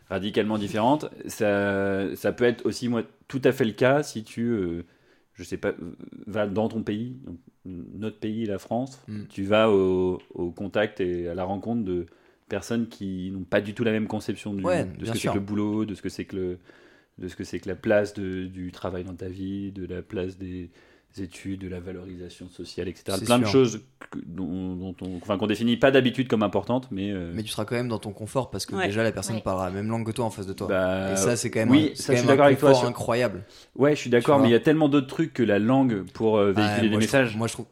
radicalement différente. Ça, ça peut être aussi moi, tout à fait le cas si tu, euh, je sais pas, vas dans ton pays, donc, notre pays, la France, Mm. tu vas au, au contact et à la rencontre de personnes qui n'ont pas du tout la même conception du- Ouais, de ce que c'est que le boulot, de ce que c'est que le, de ce que c'est que la place de- du travail dans ta vie, de la place des études, de la valorisation sociale, etc. C'est Plein de sûr. choses que- dont, dont on, enfin, qu'on définit pas d'habitude comme importantes, mais, euh, Mais tu seras quand même dans ton confort parce que Ouais. déjà la personne Ouais. parlera la même langue que toi en face de toi. bah, Et ça, c'est quand même oui, un, c'est ça, quand je suis d'accord avec toi confort sur- incroyable. Ouais, je suis d'accord, mais il y a tellement d'autres trucs que la langue pour euh, véhiculer Ah, des moi, je messages. trouve- moi, je trouve.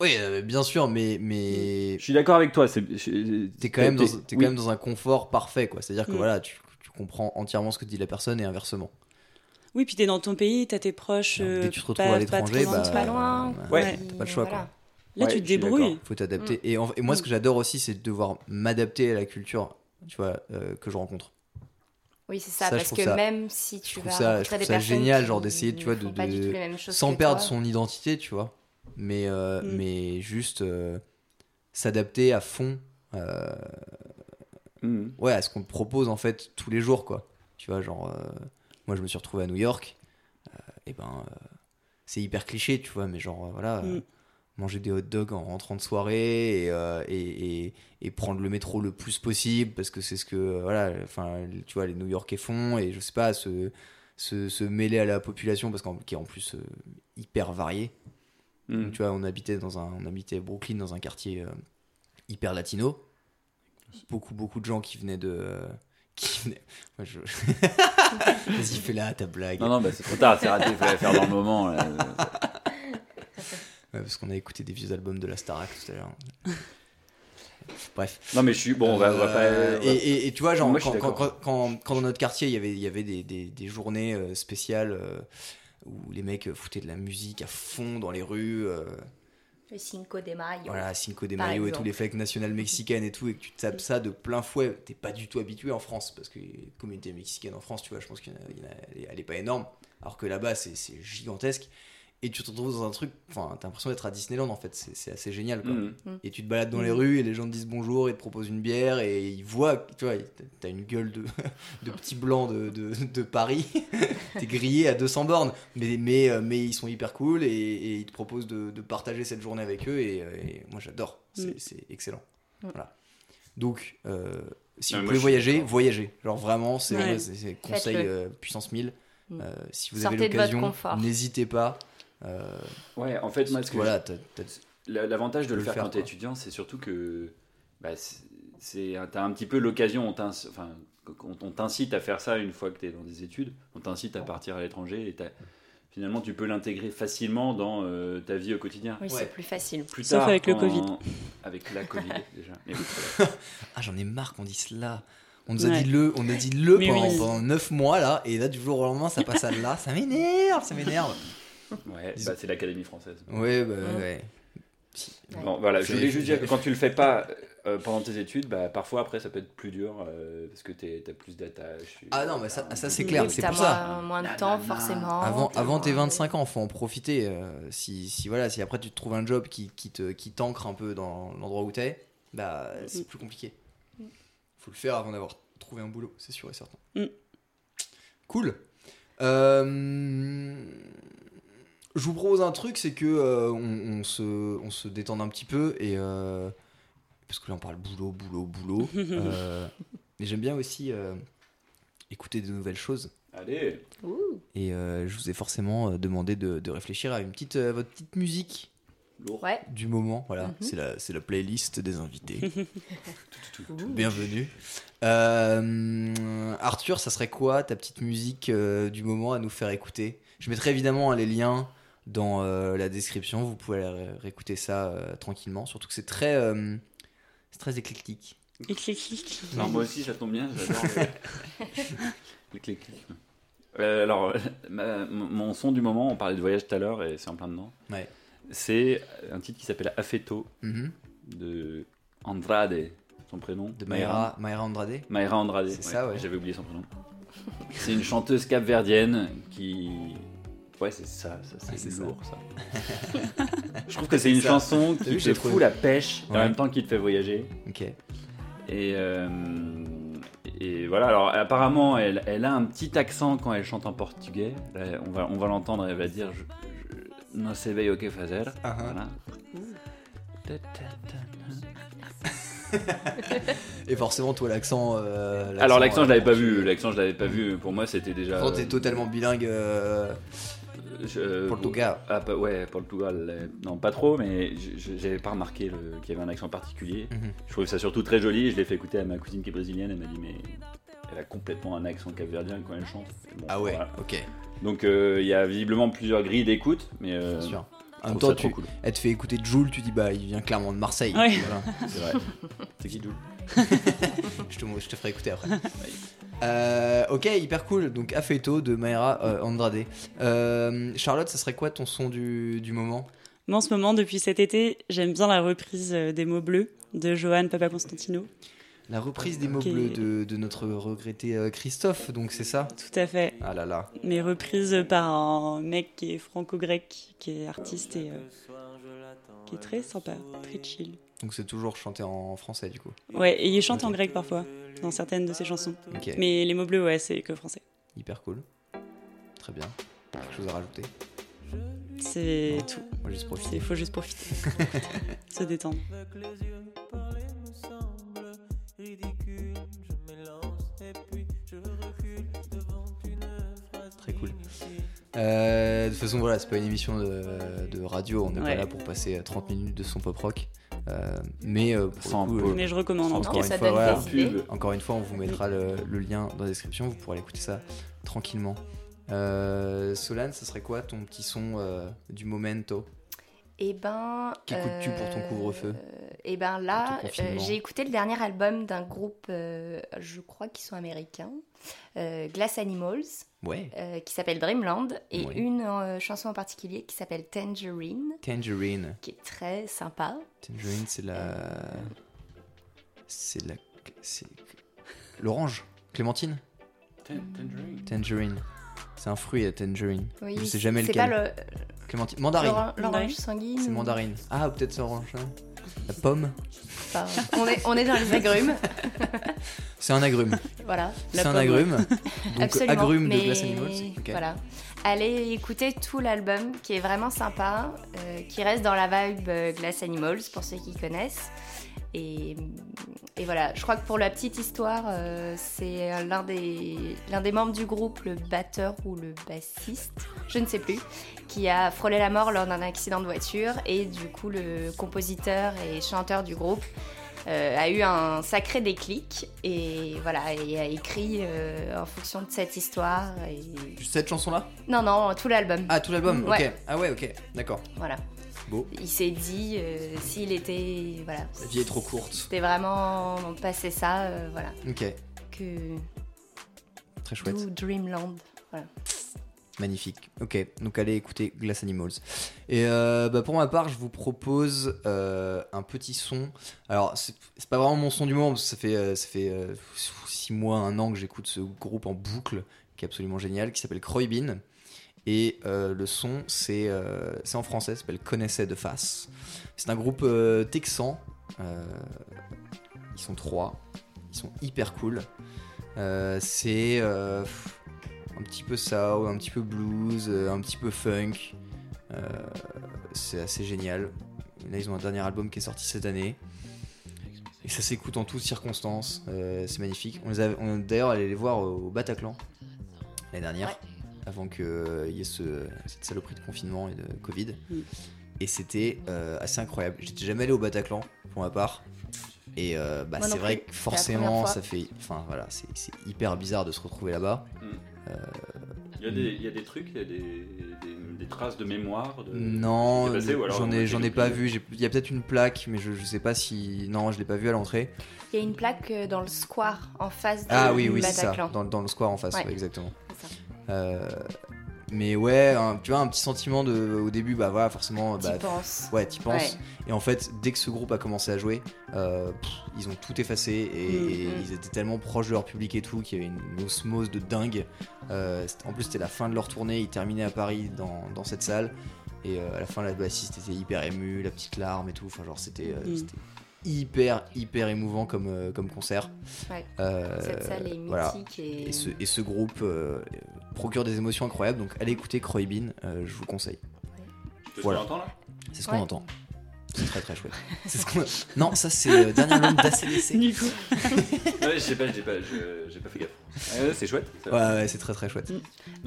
Oui, euh, bien sûr, mais mais Je suis d'accord avec toi. t'es quand même dans t'es oui. quand même dans un confort parfait, quoi. C'est-à-dire que Mm. voilà, tu comprends entièrement ce que dit la personne et inversement. Oui, puis t'es dans ton pays, t'as tes proches. Alors, dès euh, que tu te retrouves pas- à l'étranger, bah, pas loin. bah, Ouais. t'as pas le choix, quoi. Là, Ouais, tu te débrouilles. d'accord. Faut t'adapter. Et, en- et moi, ce que j'adore aussi, c'est de devoir m'adapter à la culture, tu vois, euh, que je rencontre. Oui, c'est ça, Ça, parce que ça- même si tu vas ça- je rencontrer trouve des ça personnes génial, qui genre, d'essayer, tu vois, de- font pas du de- sans perdre toi. son identité, tu vois. Mais, euh, Mm. mais juste euh, s'adapter à fond euh, Mhm. ouais, à ce qu'on te propose en fait tous les jours, quoi. Tu vois, genre, euh, moi je me suis retrouvé à New York, et ben euh, c'est hyper cliché, tu vois, mais genre, euh, voilà, euh, Mm. manger des hot dogs en rentrant de soirée et, euh, et, et, et prendre le métro le plus possible parce que c'est ce que, euh, voilà, enfin, tu vois, les New Yorkais font et je sais pas, se, se, se mêler à la population parce qu'en qui est en plus euh, hyper variée. Donc, tu vois, on habitait dans un, on habitait à Brooklyn dans un quartier euh, hyper latino. Beaucoup, beaucoup de gens qui venaient de, euh, qui venaient. Moi, je... Vas-y, fais-la ta blague. Non, non, bah, c'est trop tard, c'est raté, il fallait la faire dans le moment. là. Ouais, parce qu'on a écouté des vieux albums de la Starac tout à l'heure. Bref. Non, mais je suis. Bon, on va, on va pas. Euh, et, et- et tu vois, genre, Moi, quand, quand, dans notre quartier, il y avait, il y avait des, des, des journées euh, spéciales où les mecs foutaient de la musique à fond dans les rues. Le Cinco de Mayo. Voilà, Cinco de Mayo et tous les fêtes nationales mexicaines et tout, et que tu tapes ça de plein fouet, t'es pas du tout habitué en France, parce que les communautés mexicaines en France, tu vois, je pense qu'elle elle est pas énorme, alors que là-bas c'est gigantesque, et tu te retrouves dans un truc, enfin, t'as l'impression d'être à Disneyland en fait, c'est c'est assez génial quoi. Mhm. Et tu te balades dans les Mhm. rues et les gens te disent bonjour et te proposent une bière et ils voient, tu vois, t'as une gueule de, de petit blanc de, de, de Paris, t'es grillé à 200 bornes, mais, mais, euh, mais ils sont hyper cool et, et ils te proposent de, de partager cette journée avec eux et, euh, et moi j'adore, c'est c'est excellent. Voilà. Donc, euh, si Non, vous pouvez voyager, voyagez. Genre vraiment, c'est Ouais. conseil euh, puissance 1000. Mhm. Euh, si vous Sortez avez l'occasion, n'hésitez pas. Euh, Ouais, en fait, moi, ce que voilà, L'avantage de le le faire, faire, quand t'es étudiant, c'est surtout que bah, c'est- t'as un petit peu l'occasion, on enfin, on on t'incite à faire ça une fois que t'es dans des études, on t'incite à partir à l'étranger et finalement tu peux l'intégrer facilement dans euh, ta vie au quotidien. Oui, Ouais. c'est plus facile. Plus Sauf tard, avec le Covid. Avec la Covid déjà. Mais oui, voilà. Ah, j'en ai marre qu'on dise cela. On nous a Ouais. dit le, on a dit le pendant, oui. pendant 9 mois là, et là du jour au lendemain ça passe à là, ça m'énerve, ça m'énerve. Ouais, bah, c'est l'Académie française. Ouais, bah Ouais. ouais. Bon, voilà, je C'est- voulais juste dire que quand tu le fais pas euh, pendant tes études, bah, parfois après ça peut être plus dur euh, parce que t'as plus d'attache. Ah non, mais ça, ça c'est clair, c'est t'as pour ça. moins, de temps, forcément. Avant, avant tes moins- 25 ans, faut en profiter. euh, si, si voilà, si après tu te trouves un job qui, qui te qui t'ancre un peu dans l'endroit où t'es, bah c'est Mm. plus compliqué. Faut le faire avant d'avoir trouvé un boulot, c'est sûr et certain. Mm. Cool. Euh, je vous propose un truc, c'est que euh, on, on se on se détende un petit peu et euh, parce que là on parle boulot, boulot, boulot. euh, mais j'aime bien aussi euh, écouter de nouvelles choses. Allez, Ouh. Et euh, je vous ai forcément euh, demandé de, de réfléchir à une petite, euh, votre petite musique. Ouais. du moment. Voilà, Mhm. c'est la, playlist des invités. Bienvenue. Euh, Arthur, ça serait quoi ta petite musique euh, du moment à nous faire écouter? Je mettrai évidemment hein, les liens dans euh, la description. Vous pouvez aller réécouter ça euh, tranquillement. Surtout que c'est très, euh, c'est très éclectique. Éclectique. Non, moi aussi, ça tombe bien, j'adore le- l'éclectisme. Euh, alors, ma- mon son du moment, on parlait de voyage tout à l'heure et c'est en plein dedans. Ouais. C'est un titre qui s'appelle Affetto Mhm. de Andrade, son prénom. De Mayra, Mayra Andrade. Mayra Andrade. C'est ça, ouais. J'avais oublié son prénom. C'est une chanteuse capverdienne qui. Ouais, c'est ça, ça Ah, c'est ça. lourd ça. Je trouve que c'est une ça. chanson qui te fout la pêche et en même temps qui te fait voyager. Ok. Et, euh, et voilà, alors apparemment, elle, elle a un petit accent quand elle chante en portugais. Là, on va, on va l'entendre, elle va dire je, je, No se veo que fazer. Ah, ah. Voilà. Et forcément, toi, l'accent. euh, Alors l'accent, je l'avais euh, pas vu. L'accent, je l'avais pas vu. Pour moi, c'était déjà. Quand t'es totalement bilingue euh, euh, je- Portugal. Ah, ouais, Portugal. euh, Non, pas trop, mais j'avais pas remarqué qu'il y avait un accent particulier. Mhm. Je trouvais ça surtout très joli. Je l'ai fait écouter à ma cousine qui est brésilienne. Elle m'a dit, mais elle a complètement un accent capverdien quand elle chante. Bon, Ah ouais, voilà. ok, Donc euh, il y a visiblement plusieurs grilles d'écoute, mais euh, bien sûr. En même temps, tu, cool. elle te fait écouter Joule, tu dis bah il vient clairement de Marseille. Ouais. Voilà. C'est vrai. C'est qui je, te, je te ferai écouter après. Euh, ok, hyper cool. Donc Afeto de Mayra euh, Andrade. Euh, Charlotte, ça serait quoi ton son du, du moment? Moi, en ce moment, depuis cet été, j'aime bien la reprise des mots bleus de Johan Papa Constantino. La reprise des mots bleus de, de notre regretté Christophe, donc c'est ça? Tout à fait. Ah là là. Mais reprise par un mec qui est franco-grec, qui est artiste et qui est très sympa, très chill. Donc c'est toujours chanté en français du coup. Ouais, et il chante en grec parfois, dans certaines de ses chansons. Mais les mots bleus, ouais, c'est que français. hyper cool. Très bien. Quelque chose à rajouter? C'est tout. Moi juste Il profiter. faut juste profiter. Se détendre. Très cool. Euh, de toute façon, voilà, c'est pas une émission de, de radio, on n'est pas là pour passer 30 minutes de son pop rock. Euh, mais euh, Sans coup, euh, Mais je recommande. En encore une ça fois, voilà. encore une fois, on vous mettra le, le lien dans la description, vous pourrez écouter ça tranquillement. Euh, Solane, ça serait quoi ton petit son euh, du momento? Et ben. Qu'écoutes-tu pour ton couvre-feu? Et ben là, euh, j'ai écouté le dernier album d'un groupe, euh, je crois qu'ils sont américains, euh, Glass Animals, Ouais, euh, qui s'appelle Dreamland, et une euh, chanson en particulier qui s'appelle Tangerine, Tangerine. qui est très sympa. Tangerine, c'est la. C'est la. C'est. L'orange Clémentine Tan- Tangerine. Tangerine. C'est un fruit, la tangerine. Oui, Je sais jamais c'est lequel. pas le Clémentine. Mandarine. l'oran- l'orange Mandarine. sanguine. C'est mandarine. Ah, ou peut-être c'est orange. hein. La pomme. Enfin, on, est, on est dans les agrumes, C'est un agrume. voilà. C'est un agrume. Donc Absolument. agrume de Glass Animals. Voilà. Allez écouter tout l'album qui est vraiment sympa, euh, qui reste dans la vibe euh, Glass Animals pour ceux qui connaissent. Et, et, voilà, je crois que pour la petite histoire, euh, c'est l'un des, l'un des membres du groupe, le batteur ou le bassiste, je ne sais plus, qui a frôlé la mort lors d'un accident de voiture. Et du coup, le compositeur et chanteur du groupe euh, a eu un sacré déclic et voilà, et a écrit euh, en fonction de cette histoire. Et... Cette chanson-là? Non, non, tout l'album. Ah, tout l'album, Ouais. ok. Ah ouais, ok, d'accord. Voilà. Beau. Il s'est dit, euh, s'il était. Voilà. La vie est trop courte. C'était vraiment passé ça, euh, voilà. Ok, Que. très chouette. D'où Dreamland. Voilà. Magnifique. Ok, donc allez écouter Glass Animals. Et euh, bah, pour ma part, je vous propose euh, un petit son. Alors, c'est pas vraiment mon son du moment, parce que ça fait, euh, ça fait 6 mois, un an que j'écoute ce groupe en boucle, qui est absolument génial, qui s'appelle Croybin. Et euh, le son, c'est euh, en français, ça s'appelle Connaissait de face. C'est un groupe euh, texan. Euh, ils sont trois. Ils sont hyper cool. C'est un petit peu soul, un petit peu blues, un petit peu funk. C'est assez génial. Là, ils ont un dernier album qui est sorti cette année. Et ça s'écoute en toutes circonstances. C'est magnifique. On les a, d'ailleurs allé les voir au Bataclan l'année dernière. Avant qu'il y ait ce- cette saloperie de confinement et de Covid. Mm. Et c'était euh, assez incroyable. J'étais jamais allé au Bataclan pour ma part. Et euh, bah, c'est vrai que forcément, ça fait. Enfin voilà, c'est hyper bizarre de se retrouver là-bas. Il y, a des, il y a des trucs, il y a des, des- des traces de mémoire. De... Non, j'en ai, j'en ai pas vu. Il y a peut-être une plaque, mais je, je sais pas si. Non, je l'ai pas vu à l'entrée. Il y a une plaque euh, dans le square en face du Ah oui, oui, c'est ça. Bataclan. Dans, dans le square en face, Ouais. ouais, exactement. Euh, mais ouais, un- tu vois, un petit sentiment de. Au début, bah voilà, forcément. T'y Bah, penses. Ouais, t'y penses. Ouais. Et en fait, dès que ce groupe a commencé à jouer, euh, pff, ils ont tout effacé et, Mm, et mm. ils étaient tellement proches de leur public et tout qu'il y avait une, une osmose de dingue. Euh, en plus, c'était la fin de leur tournée, ils terminaient à Paris dans, dans cette salle. Et euh, à la fin, la bassiste était hyper émue, la petite larme et tout. Enfin, genre, c'était Mm. c'était hyper, hyper émouvant comme, euh, comme concert. Ouais. Euh, Cette salle est mythique voilà. et. Et ce, et ce groupe euh, procure des émotions incroyables. Donc, allez écouter Croybin, euh, je vous conseille. Je te Voilà. entends là C'est ce qu'on Ouais. entend. C'est très très chouette. C'est ce qu'on Non, ça c'est le dernier album d'ACDC. Du coup, Ouais, j'ai pas, j'ai pas, je- j'ai pas fait gaffe. Ouais, c'est chouette. ça. Ouais, ouais, c'est très très chouette. Nous,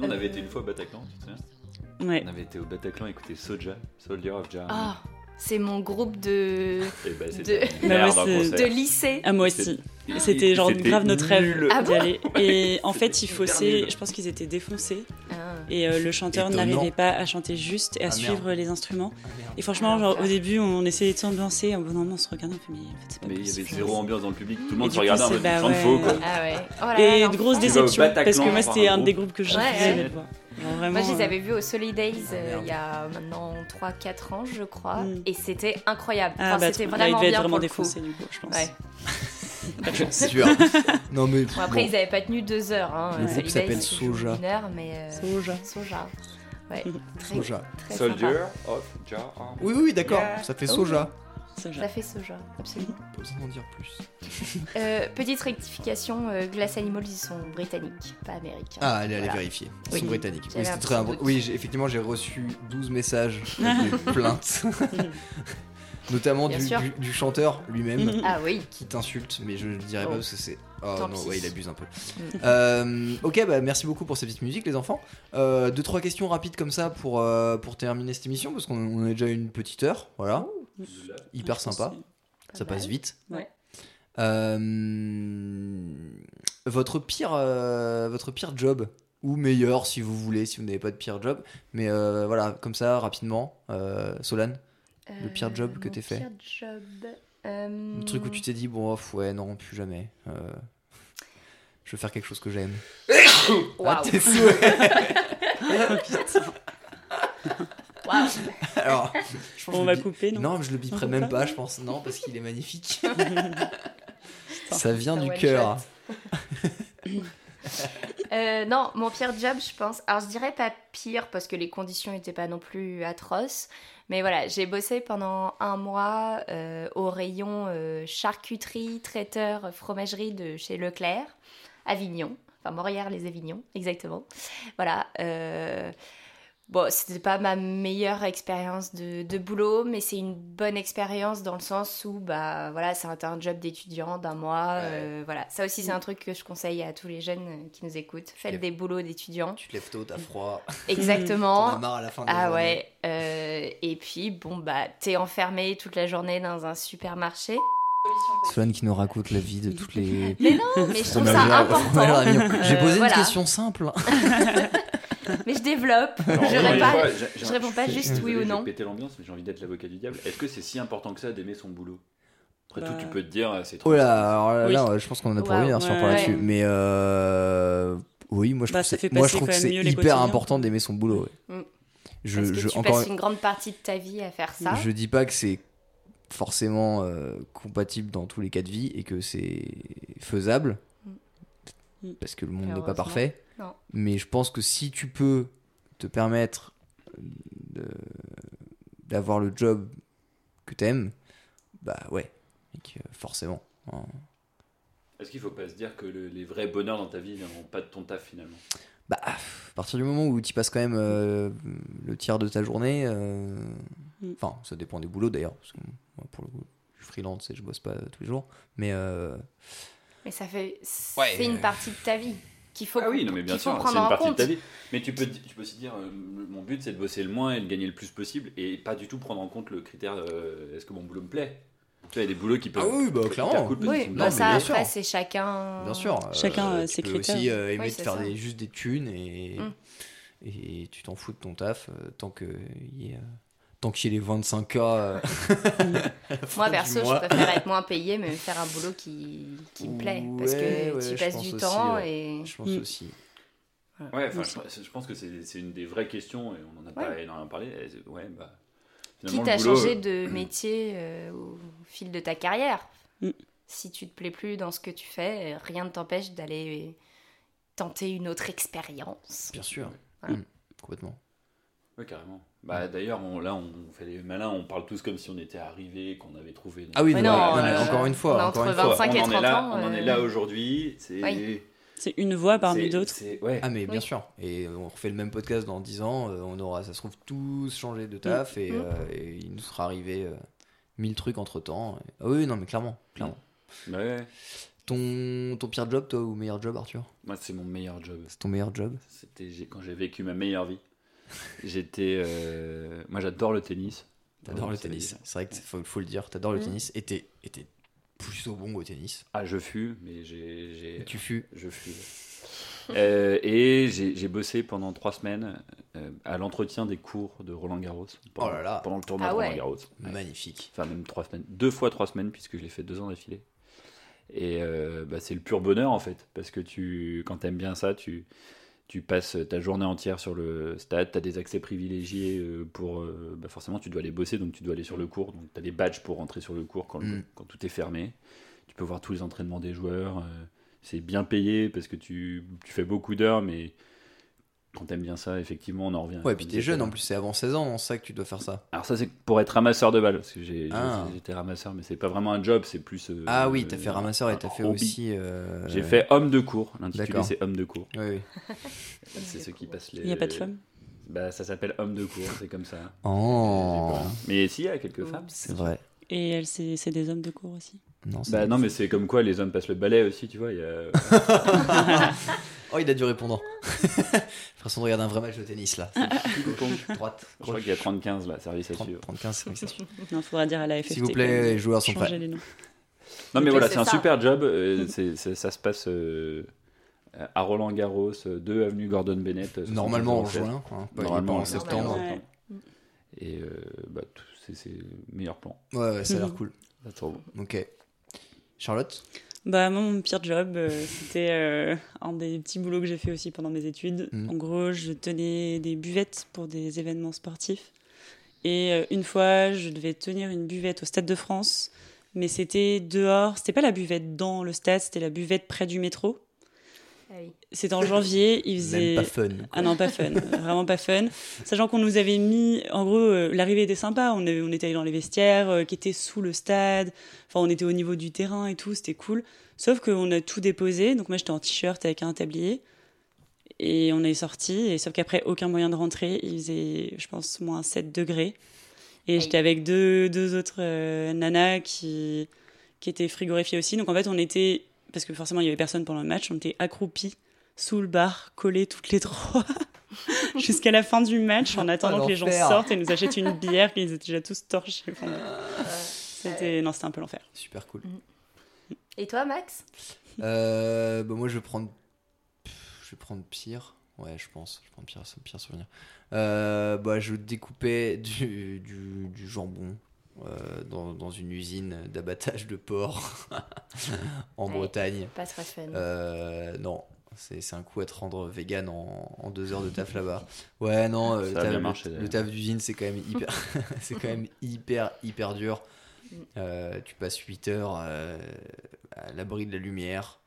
on avait été une fois au Bataclan, tu te souviens ouais. On avait été au Bataclan écouter Soja, Soldier of Jah. Ah, c'est mon groupe de, Et bah, de- lycée. Ah, moi aussi. C'était genre grave notre rêve. Ah d'y bon aller. Et en fait, il faussait. Je pense qu'ils étaient défoncés. Ah. Et euh, le chanteur n'arrivait pas à chanter juste et à Ah, suivre les instruments. Ah. Et franchement, genre, au début, on essayait de s'ambiancer. Au bout d'un moment, on se regardait, on fait, mais en fait, c'est pas Mais il y avait zéro ambiance dans le public, tout le monde se regardait en mode bah ouais. faux quoi? Ah ouais. Oh là Et parce que moi, c'était un un des groupe. groupes que je vraiment, Moi, je les euh, avais vus au Solidays Ah, euh, il y a maintenant 3-4 ans, je crois. Mm. Et c'était incroyable. Ah, Enfin, bah, c'était trop- là, il vraiment devait être bien vraiment pour le coup. défoncé, du coup, je pense. Ouais. Pas de chance. C'est sûr. non mais Bon, après, bon. ils avaient pas tenu deux heures. Hein. Le groupe Solidays, s'appelle Soja. Une heure, mais. euh, Soja. Soja. Ouais. Très, Soja. très Soldier sympa. of Jah. Oui oui d'accord. Yeah. Ça fait Oh. soja. Soja. Ça fait Soja, absolument. Pas besoin d'en dire plus. Euh, petite rectification, euh, Glass Animals, ils sont britanniques, pas américains. Ah allez allez Voilà. vérifier. Ils Oui. sont britanniques. Oui, c'était très. Oui effectivement j'ai reçu 12 messages des plaintes. Notamment du, sûr. du- du chanteur lui-même. Ah oui. qui t'insulte, mais je ne dirais Oh. pas parce que c'est. Oh Tant non, ouais, il abuse un peu. Mm. Euh, ok, bah merci beaucoup pour cette petite musique, les enfants. Euh, deux, trois questions rapides comme ça pour, euh, pour terminer cette émission, parce qu'on on a déjà une petite heure, voilà. Hyper sympa, ça passe vite. Ouais. Euh, votre, pire, euh, votre pire job, ou meilleur si vous voulez, si vous n'avez pas de pire job, mais euh, voilà, comme ça, rapidement, euh, Solane, Le pire job que t'aies fait pire job. euh, le truc où tu t'es dit, bon, off, ouais, non, plus jamais. Euh, je veux faire quelque chose que j'aime. Ah, tes. Waouh. Alors, je pense On va bi- couper, non Non, mais je le biperai même pas pas, je pense. Non, parce qu'il est magnifique. Ça vient du cœur. Euh, non, mon pire job, je pense. Alors, je dirais pas pire parce que les conditions n'étaient pas non plus atroces. Mais voilà, j'ai bossé pendant un mois euh, au rayon euh, charcuterie, traiteur, fromagerie de chez Leclerc, Avignon. Enfin, Morières-les-Avignons, exactement. Voilà. Bon, c'était pas ma meilleure expérience de, de boulot, mais c'est une bonne expérience dans le sens où, bah, voilà, c'est un, un job d'étudiant d'un mois. euh, voilà, ça aussi, c'est un truc que je conseille à tous les jeunes euh, qui nous écoutent. Faites des boulots d'étudiants. Tu te lèves tôt, t'as froid. T'en as Exactement. marre à la fin de la Ah journée. ouais. euh, et puis, bon, bah, t'es enfermé toute la journée dans un supermarché. Swan qui nous raconte la vie de toutes les. Mais non, mais je trouve ça important. J'ai Euh, posé voilà. une question simple. Mais je développe. Je, une j'ai- j'ai- je réponds pas juste oui ou je vais non. péter l'ambiance, mais j'ai envie d'être l'avocat du diable. Est-ce que c'est si important que ça d'aimer son boulot? Après Bah. tout, tu peux te dire, c'est trop. Oh là, alors là, Oui. là, je pense qu'on en a pour Waouh, revenir si on parle ouais. là-dessus. Mais euh, oui, moi je Bah, trouve, ça que fait c'est- moi, je trouve que hyper quotidiens. important d'aimer son boulot. ouais. Mm. Je, Parce que je, tu encore, passes une grande partie de ta vie à faire ça? je dis pas que c'est forcément euh, compatible dans tous les cas de vie et que c'est faisable Mm. parce que le monde n'est pas parfait. Non. Mais je pense que si tu peux te permettre de- d'avoir le job que t'aimes, bah ouais, que forcément. hein. Est-ce qu'il faut pas se dire que le- les vrais bonheurs dans ta vie viendront pas de ton taf finalement? Bah, à partir du moment où tu passes quand même euh, le tiers de ta journée, euh, Mm. enfin, ça dépend des boulots d'ailleurs, parce que moi, pour le coup, je suis freelance et je bosse pas tous les jours, mais euh, Mais ça fait. C'est Ouais. une partie de ta vie qu'il faut, Ah oui, non mais bien qu'il faut sûr, c'est prendre une en partie compte. de ta vie. Mais tu peux, tu peux aussi dire, euh, mon but c'est de bosser le moins et de gagner le plus possible et pas du tout prendre en compte le critère euh, est-ce que mon boulot me plaît? Tu vois, il y a des boulots qui peuvent. Ah oui, bah, clairement. cool Oui, bah bien, ça après c'est chacun. bien sûr, Chacun, euh, euh, tu ses peux critères. aussi euh, aimer Oui, de faire des, juste des thunes et, Mm. et tu t'en fous de ton taf euh, tant que y ait, euh, tant qu'il y ait les 25K. euh, Moi perso, je préfère être moins payé mais faire un boulot qui, qui me plaît. parce que ouais, tu passes du aussi, temps ouais. et. Je pense Mm. aussi. Ouais, enfin, je, je pense que c'est c'est une des vraies questions et on en a pas énormément parlé. Ouais, bah. finalement, Quitte à boulot, changer euh, de métier euh, au fil de ta carrière. Mm. Si tu te plais plus dans ce que tu fais, rien ne t'empêche d'aller tenter une autre expérience. Bien sûr. Voilà. Mm, complètement. Ouais, carrément. Bah, d'ailleurs, on, là, on fait les malins, on parle tous comme si on était arrivés, qu'on avait trouvé. Ah oui, Mais non, non, euh, encore une on fois, encore entre une fois. 25 et on en est 30 là, ans, on en est euh, là aujourd'hui. C'est. Oui. Une voie parmi d'autres. Ouais. Ah mais bien Oui. sûr. Et on refait le même podcast dans 10 ans, euh, on aura, ça se trouve, tous changé de taf et, Mm. euh, et il nous sera arrivé euh, mille trucs entre temps. Ah oui, non mais clairement, clairement. Ouais. Ton, ton pire job, toi, ou meilleur job, Arthur? Moi, c'est mon meilleur job. C'est ton meilleur job? C'était quand j'ai vécu ma meilleure vie. J'étais. euh, Moi, j'adore le tennis. T'adores le tennis. C'est vrai qu'il faut, faut le dire, t'adores le tennis et t'es plutôt bon au tennis. Ah, je fus, mais j'ai. Tu fus. Je fus. Euh, et j'ai j'ai bossé pendant trois semaines euh, à l'entretien des cours de Roland Garros. Pendant, Oh là là. Pendant le tournoi Ah de. Roland Garros. Ouais. Magnifique. Enfin, même trois semaines. Deux fois trois semaines, puisque je l'ai fait deux ans d'affilée. Et euh, bah, c'est le pur bonheur, en fait. Parce que tu, quand t'aimes bien ça, tu, tu passes ta journée entière sur le stade, t'as des accès privilégiés euh, pour. euh, bah, forcément, tu dois aller bosser, donc tu dois aller sur le cours. Donc, t'as des badges pour rentrer sur le cours quand, Mm. quand tout est fermé. Tu peux voir tous les entraînements des joueurs. euh, c'est bien payé parce que tu, tu fais beaucoup d'heures, mais quand t'aimes bien ça, effectivement, on en revient. Ouais, puis Comme t'es jeune en plus, c'est avant 16 ans, c'est ça que tu dois faire ça. Alors ça c'est pour être ramasseur de balles parce que j'ai Ah. j'ai- j'étais ramasseur mais c'est pas vraiment un job c'est plus euh, Ah oui, t'as fait ramasseur et t'as fait hobby. aussi. euh, J'ai fait homme de cours l'intitulé D'accord. c'est homme de cours Oui, oui. c'est ceux qui passent les Il n'y a pas de femmes. bah ça s'appelle homme de cours c'est comme ça Oh, mais si il y a quelques femmes c'est vrai. Et elle, c'est c'est des hommes de cours aussi. Non, c'est- bah non mais c'est comme quoi les hommes passent le balai aussi tu vois il y a Oh, il a du répondant. L'impression de regarder un vrai match de tennis là. Droite. je crois qu'il y a 30-15 là service à 30, suivre 35, c'est vrai que c'est- Non, faudra dire à la FFT. S'il vous plaît, les joueurs sont prêts. les noms. non mais voilà c'est c'est un super job euh, c'est c'est- ça se passe euh, à Roland Garros 2 avenue Gordon Bennett 72 Normalement en 07. juin, hein, pas- Normalement pas en en septembre. Ouais. Et euh, bah, tout- c'est le meilleur plan. Ouais, ouais, ça a l'air Mhm. cool. Ok. Charlotte? Bah, moi, mon pire job, euh, c'était euh, un des petits boulots que j'ai fait aussi pendant mes études. Mhm. En gros, je tenais des buvettes pour des événements sportifs. Et euh, une fois, je devais tenir une buvette au Stade de France, mais c'était dehors. C'était pas la buvette dans le stade, c'était la buvette près du métro. Ah oui. C'était en janvier, il faisait. Même pas fun. Ah non, pas fun, vraiment pas fun. Sachant qu'on nous avait mis, en gros, euh, l'arrivée était sympa. On, est- on était allé dans les vestiaires euh, qui étaient sous le stade. Enfin, on était au niveau du terrain et tout, c'était cool. Sauf qu'on a tout déposé. Donc moi, j'étais en t-shirt avec un tablier. Et on est sorti, et sauf qu'après, aucun moyen de rentrer. Il faisait, je pense, moins 7 degrés. Et j'étais avec deux, deux autres euh, nanas qui, qui étaient frigorifiées aussi. Donc en fait, on était, parce que forcément, il y avait personne pendant le match, on était accroupis sous le bar, collés toutes les trois, jusqu'à la fin du match, en attendant que les gens sortent et nous achètent une bière, puis ils étaient déjà tous torchés. Enfin, c'était, non, c'était un peu l'enfer. Super cool. Et toi, Max? Euh, bah moi je vais prendre je vais prendre pire ouais je pense je vais prendre pire pire souvenir euh, bah je découpais du, du, du jambon euh, dans, dans une usine d'abattage de porc en Ouais. Bretagne Pas très fun. Euh, non c'est un coup à te rendre vegan en, en deux heures de taf là-bas ouais non euh, taf- bien le- marché, le, d'ailleurs. taf d'usine c'est quand même hyper c'est quand même hyper hyper dur Mm. Euh, tu passes 8 heures euh, à l'abri de la lumière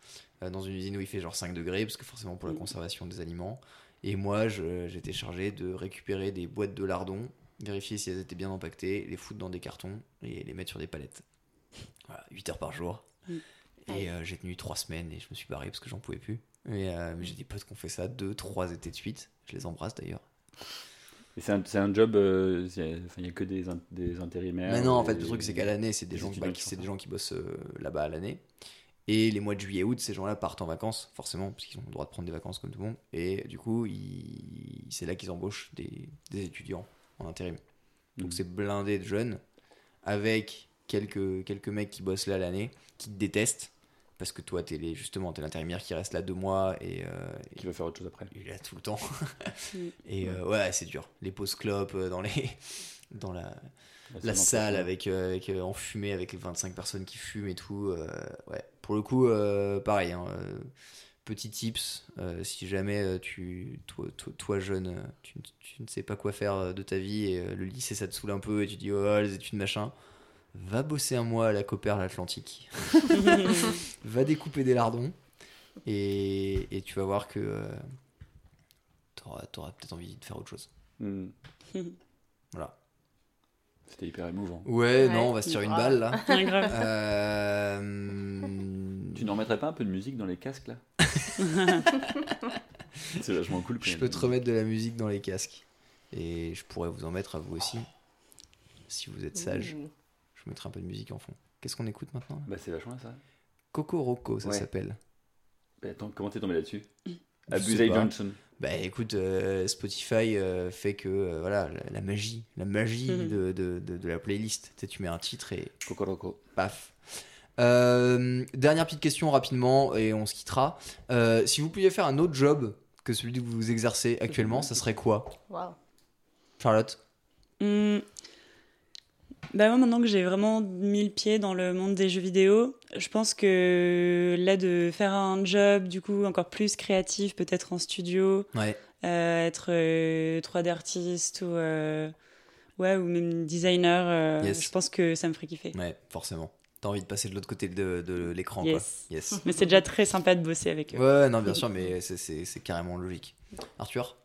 euh, dans une usine où il fait genre 5 degrés parce que forcément pour la Mm. conservation des aliments et moi j'étais chargé de récupérer des boîtes de lardons vérifier si elles étaient bien empaquetées les foutre dans des cartons et les mettre sur des palettes voilà, 8 heures par jour Mm. Et euh, j'ai tenu 3 semaines et je me suis barré parce que j'en pouvais plus mais, euh, mais j'ai des potes qui ont fait ça 2, 3 étés de suite je les embrasse d'ailleurs Et c'est un, job, euh, il n'y a que des, in- des intérimaires. Mais non, en et- fait, le truc, c'est qu'à l'année, c'est des, des gens, bah, qui des gens qui bossent euh, là-bas à l'année. Et les mois de juillet août, ces gens-là partent en vacances, forcément, parce qu'ils ont le droit de prendre des vacances comme tout le monde. Et du coup, c'est là qu'ils embauchent des, des étudiants en intérim. Donc Mhm. c'est blindé de jeunes, avec quelques, quelques mecs qui bossent là l'année, qui te détestent. Parce que toi, t'es les, justement, t'es l'intérimaire qui reste là deux mois et, euh, Qui va faire autre chose après. il est là tout le temps. Mm. et euh, ouais, c'est dur. Les pauses clopes euh, dans, les, dans la, la salle avec, euh, avec euh, en fumée avec les 25 personnes qui fument et tout. euh, ouais, pour le coup, euh, pareil. hein, euh, petit tips, euh, si jamais euh, tu, toi, toi, toi, jeune, euh, tu, tu ne sais pas quoi faire de ta vie et le lycée ça te saoule un peu et tu dis oh les études machin, va bosser un mois à la Copère l'Atlantique, va découper des lardons et, et tu vas voir que euh, t'auras, t'auras peut-être envie de faire autre chose. Hmm. Voilà. C'était hyper émouvant. Ouais, Ouais, non, on va se tirer une balle là. Euh, Tu n'en remettrais pas un peu de musique dans les casques là C'est vachement cool. Je peux te remettre de la musique dans les casques. Et je pourrais vous en mettre à vous aussi. Si vous êtes sage, je mettrai un peu de musique en fond. Qu'est-ce qu'on écoute maintenant Bah, c'est vachement ça. Coco Roco, ça Ouais. s'appelle. Bah, attends, comment t'es tombé là-dessus? Abusé. Johnson. Bah écoute, euh, Spotify euh, fait que euh, voilà, la, la magie, la magie de, de, de- de la playlist. Tu sais, tu mets un titre et Cocoroco. paf. Euh, dernière petite question rapidement et on se quittera. Euh, si vous pouviez faire un autre job que celui que vous exercez actuellement, ça serait quoi? Waouh. Charlotte? Bah moi, maintenant que j'ai vraiment mis le pied dans le monde des jeux vidéo, je pense que là, de faire un job du coup encore plus créatif, peut-être en studio, Ouais. euh, être euh, 3D artiste ou, euh, ouais, ou même designer, euh, Yes. je pense que ça me ferait kiffer. Ouais, forcément. T'as envie de passer de l'autre côté de, de l'écran, Yes. quoi. Yes. Mais c'est déjà très sympa de bosser avec eux. Ouais, non, bien sûr, mais c'est- carrément logique. Arthur?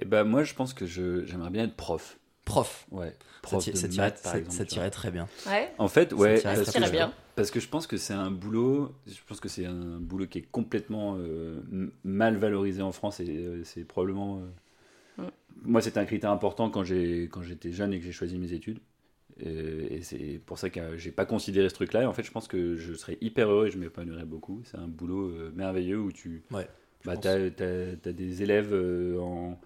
Et bah, moi, je pense que j'aimerais bien être prof. Prof. Ouais. Ça Prof ti- de ça tirait- maths, par ça- exemple. ça tirait très bien. Ouais. En fait, ouais, tirait que, très je, bien. parce que je pense que c'est un boulot, je pense que c'est un boulot qui est complètement euh, mal valorisé en France et euh, c'est probablement. euh, Mm. Moi, c'était un critère important quand j'étais jeune et que j'ai choisi mes études. Et, et c'est pour ça que j'ai pas considéré ce truc-là. Et en fait, je pense que je serais hyper heureux et je m'épanouirais beaucoup. C'est un boulot euh, merveilleux où tu. Ouais, Bah, t'as des élèves euh, en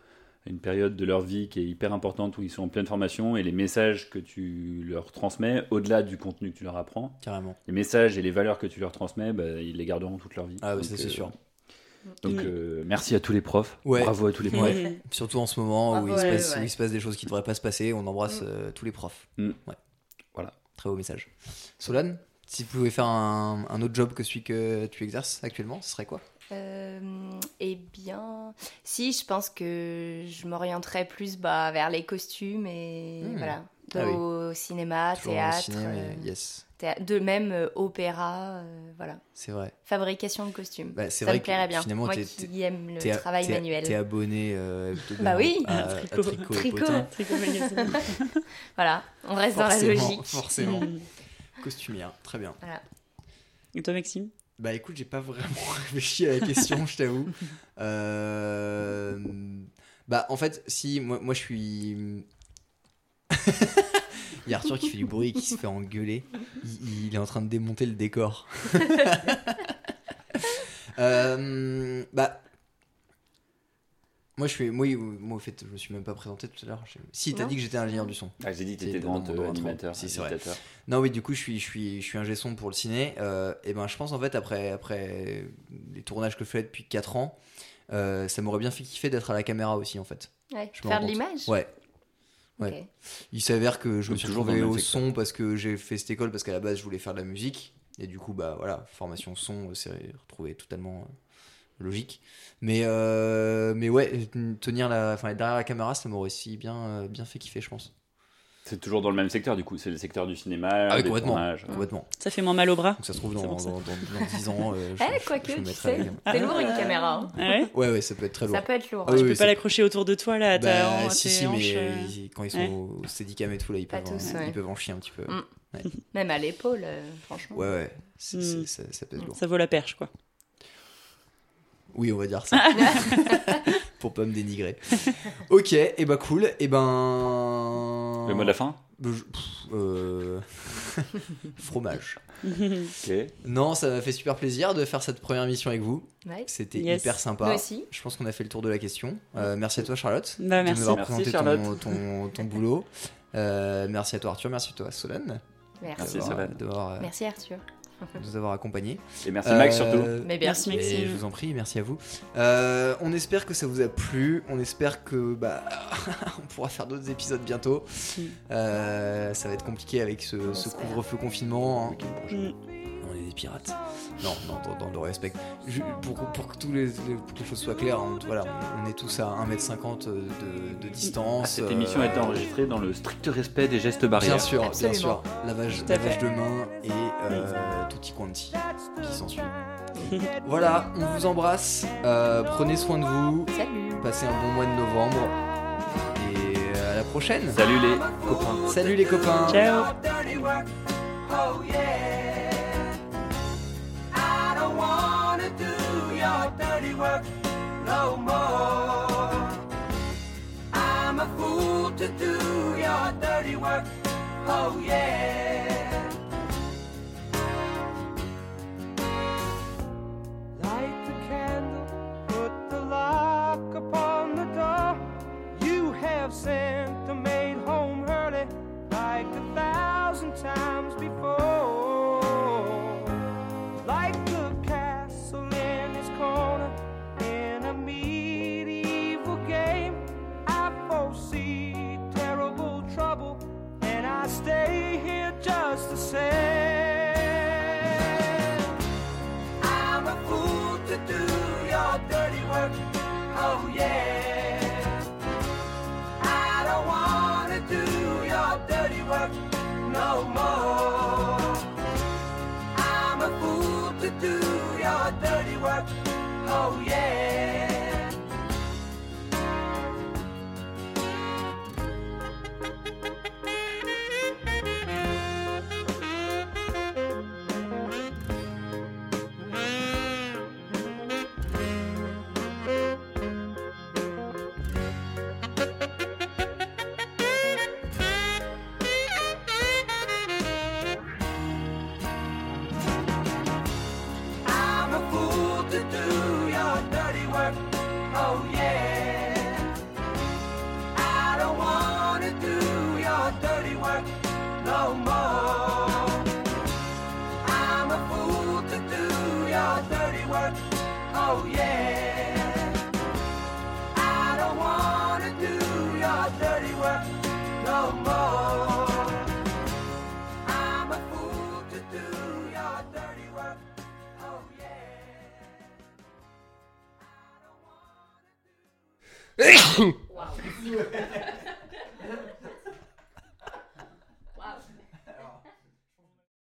une période de leur vie qui est hyper importante où ils sont en pleine formation et les messages que tu leur transmets, au-delà du contenu que tu leur apprends, Carrément. les messages et les valeurs que tu leur transmets, bah, ils les garderont toute leur vie. Ah c'est euh, sûr. Donc Mm. euh, merci à tous les profs, Ouais. bravo à tous les profs. Mhm. Surtout en ce moment où, il se passe, ouais. où il se passe des choses qui ne devraient pas se passer, on embrasse Mm. euh, tous les profs. Mm. Ouais. Voilà. Très beau message. Solane, si tu pouvais faire un, un autre job que celui que tu exerces actuellement, ce serait quoi? Euh, eh bien, si, je pense que je m'orienterais plus bah, vers les costumes et Hmm. voilà. Ah oui. Au cinéma, Toujours théâtre, euh, yes, de même euh, opéra, euh, voilà. c'est vrai. Fabrication de costumes. Bah, c'est Ça vrai me plairait bien. finalement, Moi qui aime le T'es- travail t'es- manuel. T'es abonné euh, Bah oui. à, à Tricot. Tricot, et Tricot. Tricot. Voilà, on reste dans la logique. Forcément. Costumière, très bien. Voilà. Et toi, Maxime? Bah écoute, j'ai pas vraiment réfléchi à la question, je t'avoue. Euh, Bah en fait, si, moi, moi je suis. Il y a Arthur qui fait du bruit et qui se fait engueuler. Il, il est en train de démonter le décor. Euh, bah. Moi je suis. Moi, moi au fait, je me suis même pas présenté tout à l'heure. Si, t'as dit que j'étais ingénieur du son. Ah, j'ai dit que t'étais dans- dans- animateur. si, c'est vrai. Non, oui, du coup, je suis, je suis, je suis ingé son pour le ciné. euh, et ben, je pense en fait, après, après les tournages que je fais depuis 4 ans, euh, ça m'aurait bien fait kiffer d'être à la caméra aussi, en fait. Ouais, Je Faire de l'image Ouais. Ouais. Il s'avère que je me suis toujours même au secteur. son parce que j'ai fait cette école parce qu'à la base, je voulais faire de la musique. Et du coup, bah voilà, formation son, c'est retrouvé totalement euh, logique. Mais, euh, mais ouais, tenir la, enfin, être derrière la caméra, ça m'aurait aussi bien, euh, bien fait kiffer, je pense. C'est toujours dans le même secteur, du coup. C'est le secteur du cinéma, Ah oui, des complètement. tournages. complètement. Ça fait moins mal au bras. Donc ça se trouve dans, dans, dans, dans 10 ans. euh, je- Eh, je- quoique, je me tu sais, c'est lourd une caméra. hein. Ah ouais Ouais, ouais, ça peut être très lourd. Ça peut être lourd. Ah oui, Tu peux pas l'accrocher autour de toi là, ta Bah, hanche, si, si, mais hanches, euh, euh, ils- quand ils sont ouais. au steadicam et tout, là, ils Pas peuvent, tous, en, ouais. ils peuvent en chier un petit peu. Mm. Ouais, Même à l'épaule, euh, franchement. ouais, ouais, Mm. ça, ça pèse lourd. Ça vaut la perche quoi. Oui, on va dire ça. Pour pas me dénigrer. ok, et bah cool, et ben. Le mot de la fin pff, euh, Fromage. Ok. Non, ça m'a fait super plaisir de faire cette première mission avec vous. Ouais. C'était Yes. hyper sympa. Je pense qu'on a fait le tour de la question. Euh, merci à toi, Charlotte. Bah, de merci. nous avoir Merci, présenté Charlotte. ton, ton, ton boulot. Euh, merci à toi, Arthur. Merci à toi, Solène. Merci. Solène. euh, Merci Arthur. De nous avoir accompagnés. Et merci Max Euh, surtout. Mais. Merci Et Maxime. je vous en prie, merci à vous. Euh, on espère que ça vous a plu. On espère que bah, on pourra faire d'autres épisodes bientôt. Mm. Euh, ça va être compliqué avec ce, couvre-feu confinement. hein. Est pirates. Non, non, dans, dans le respect. Je- pour, pour que tous les, les- pour que les choses soient claires, on, voilà, on, est tous à 1m50 de, de distance. Ah, Cette euh, émission a été enregistrée dans le strict respect des gestes barrières. Bien sûr, bien sûr. Lavage, lavage de main et euh, tutti quanti qui s'ensuit. voilà, on vous embrasse. Euh, prenez soin de vous. Salut. Passez un bon mois de novembre. Et à la prochaine. Salut les copains. Salut les copains. Ciao. Do your dirty work no more. I'm a fool to do your dirty work. Oh yeah. Do your dirty work. Oh yeah.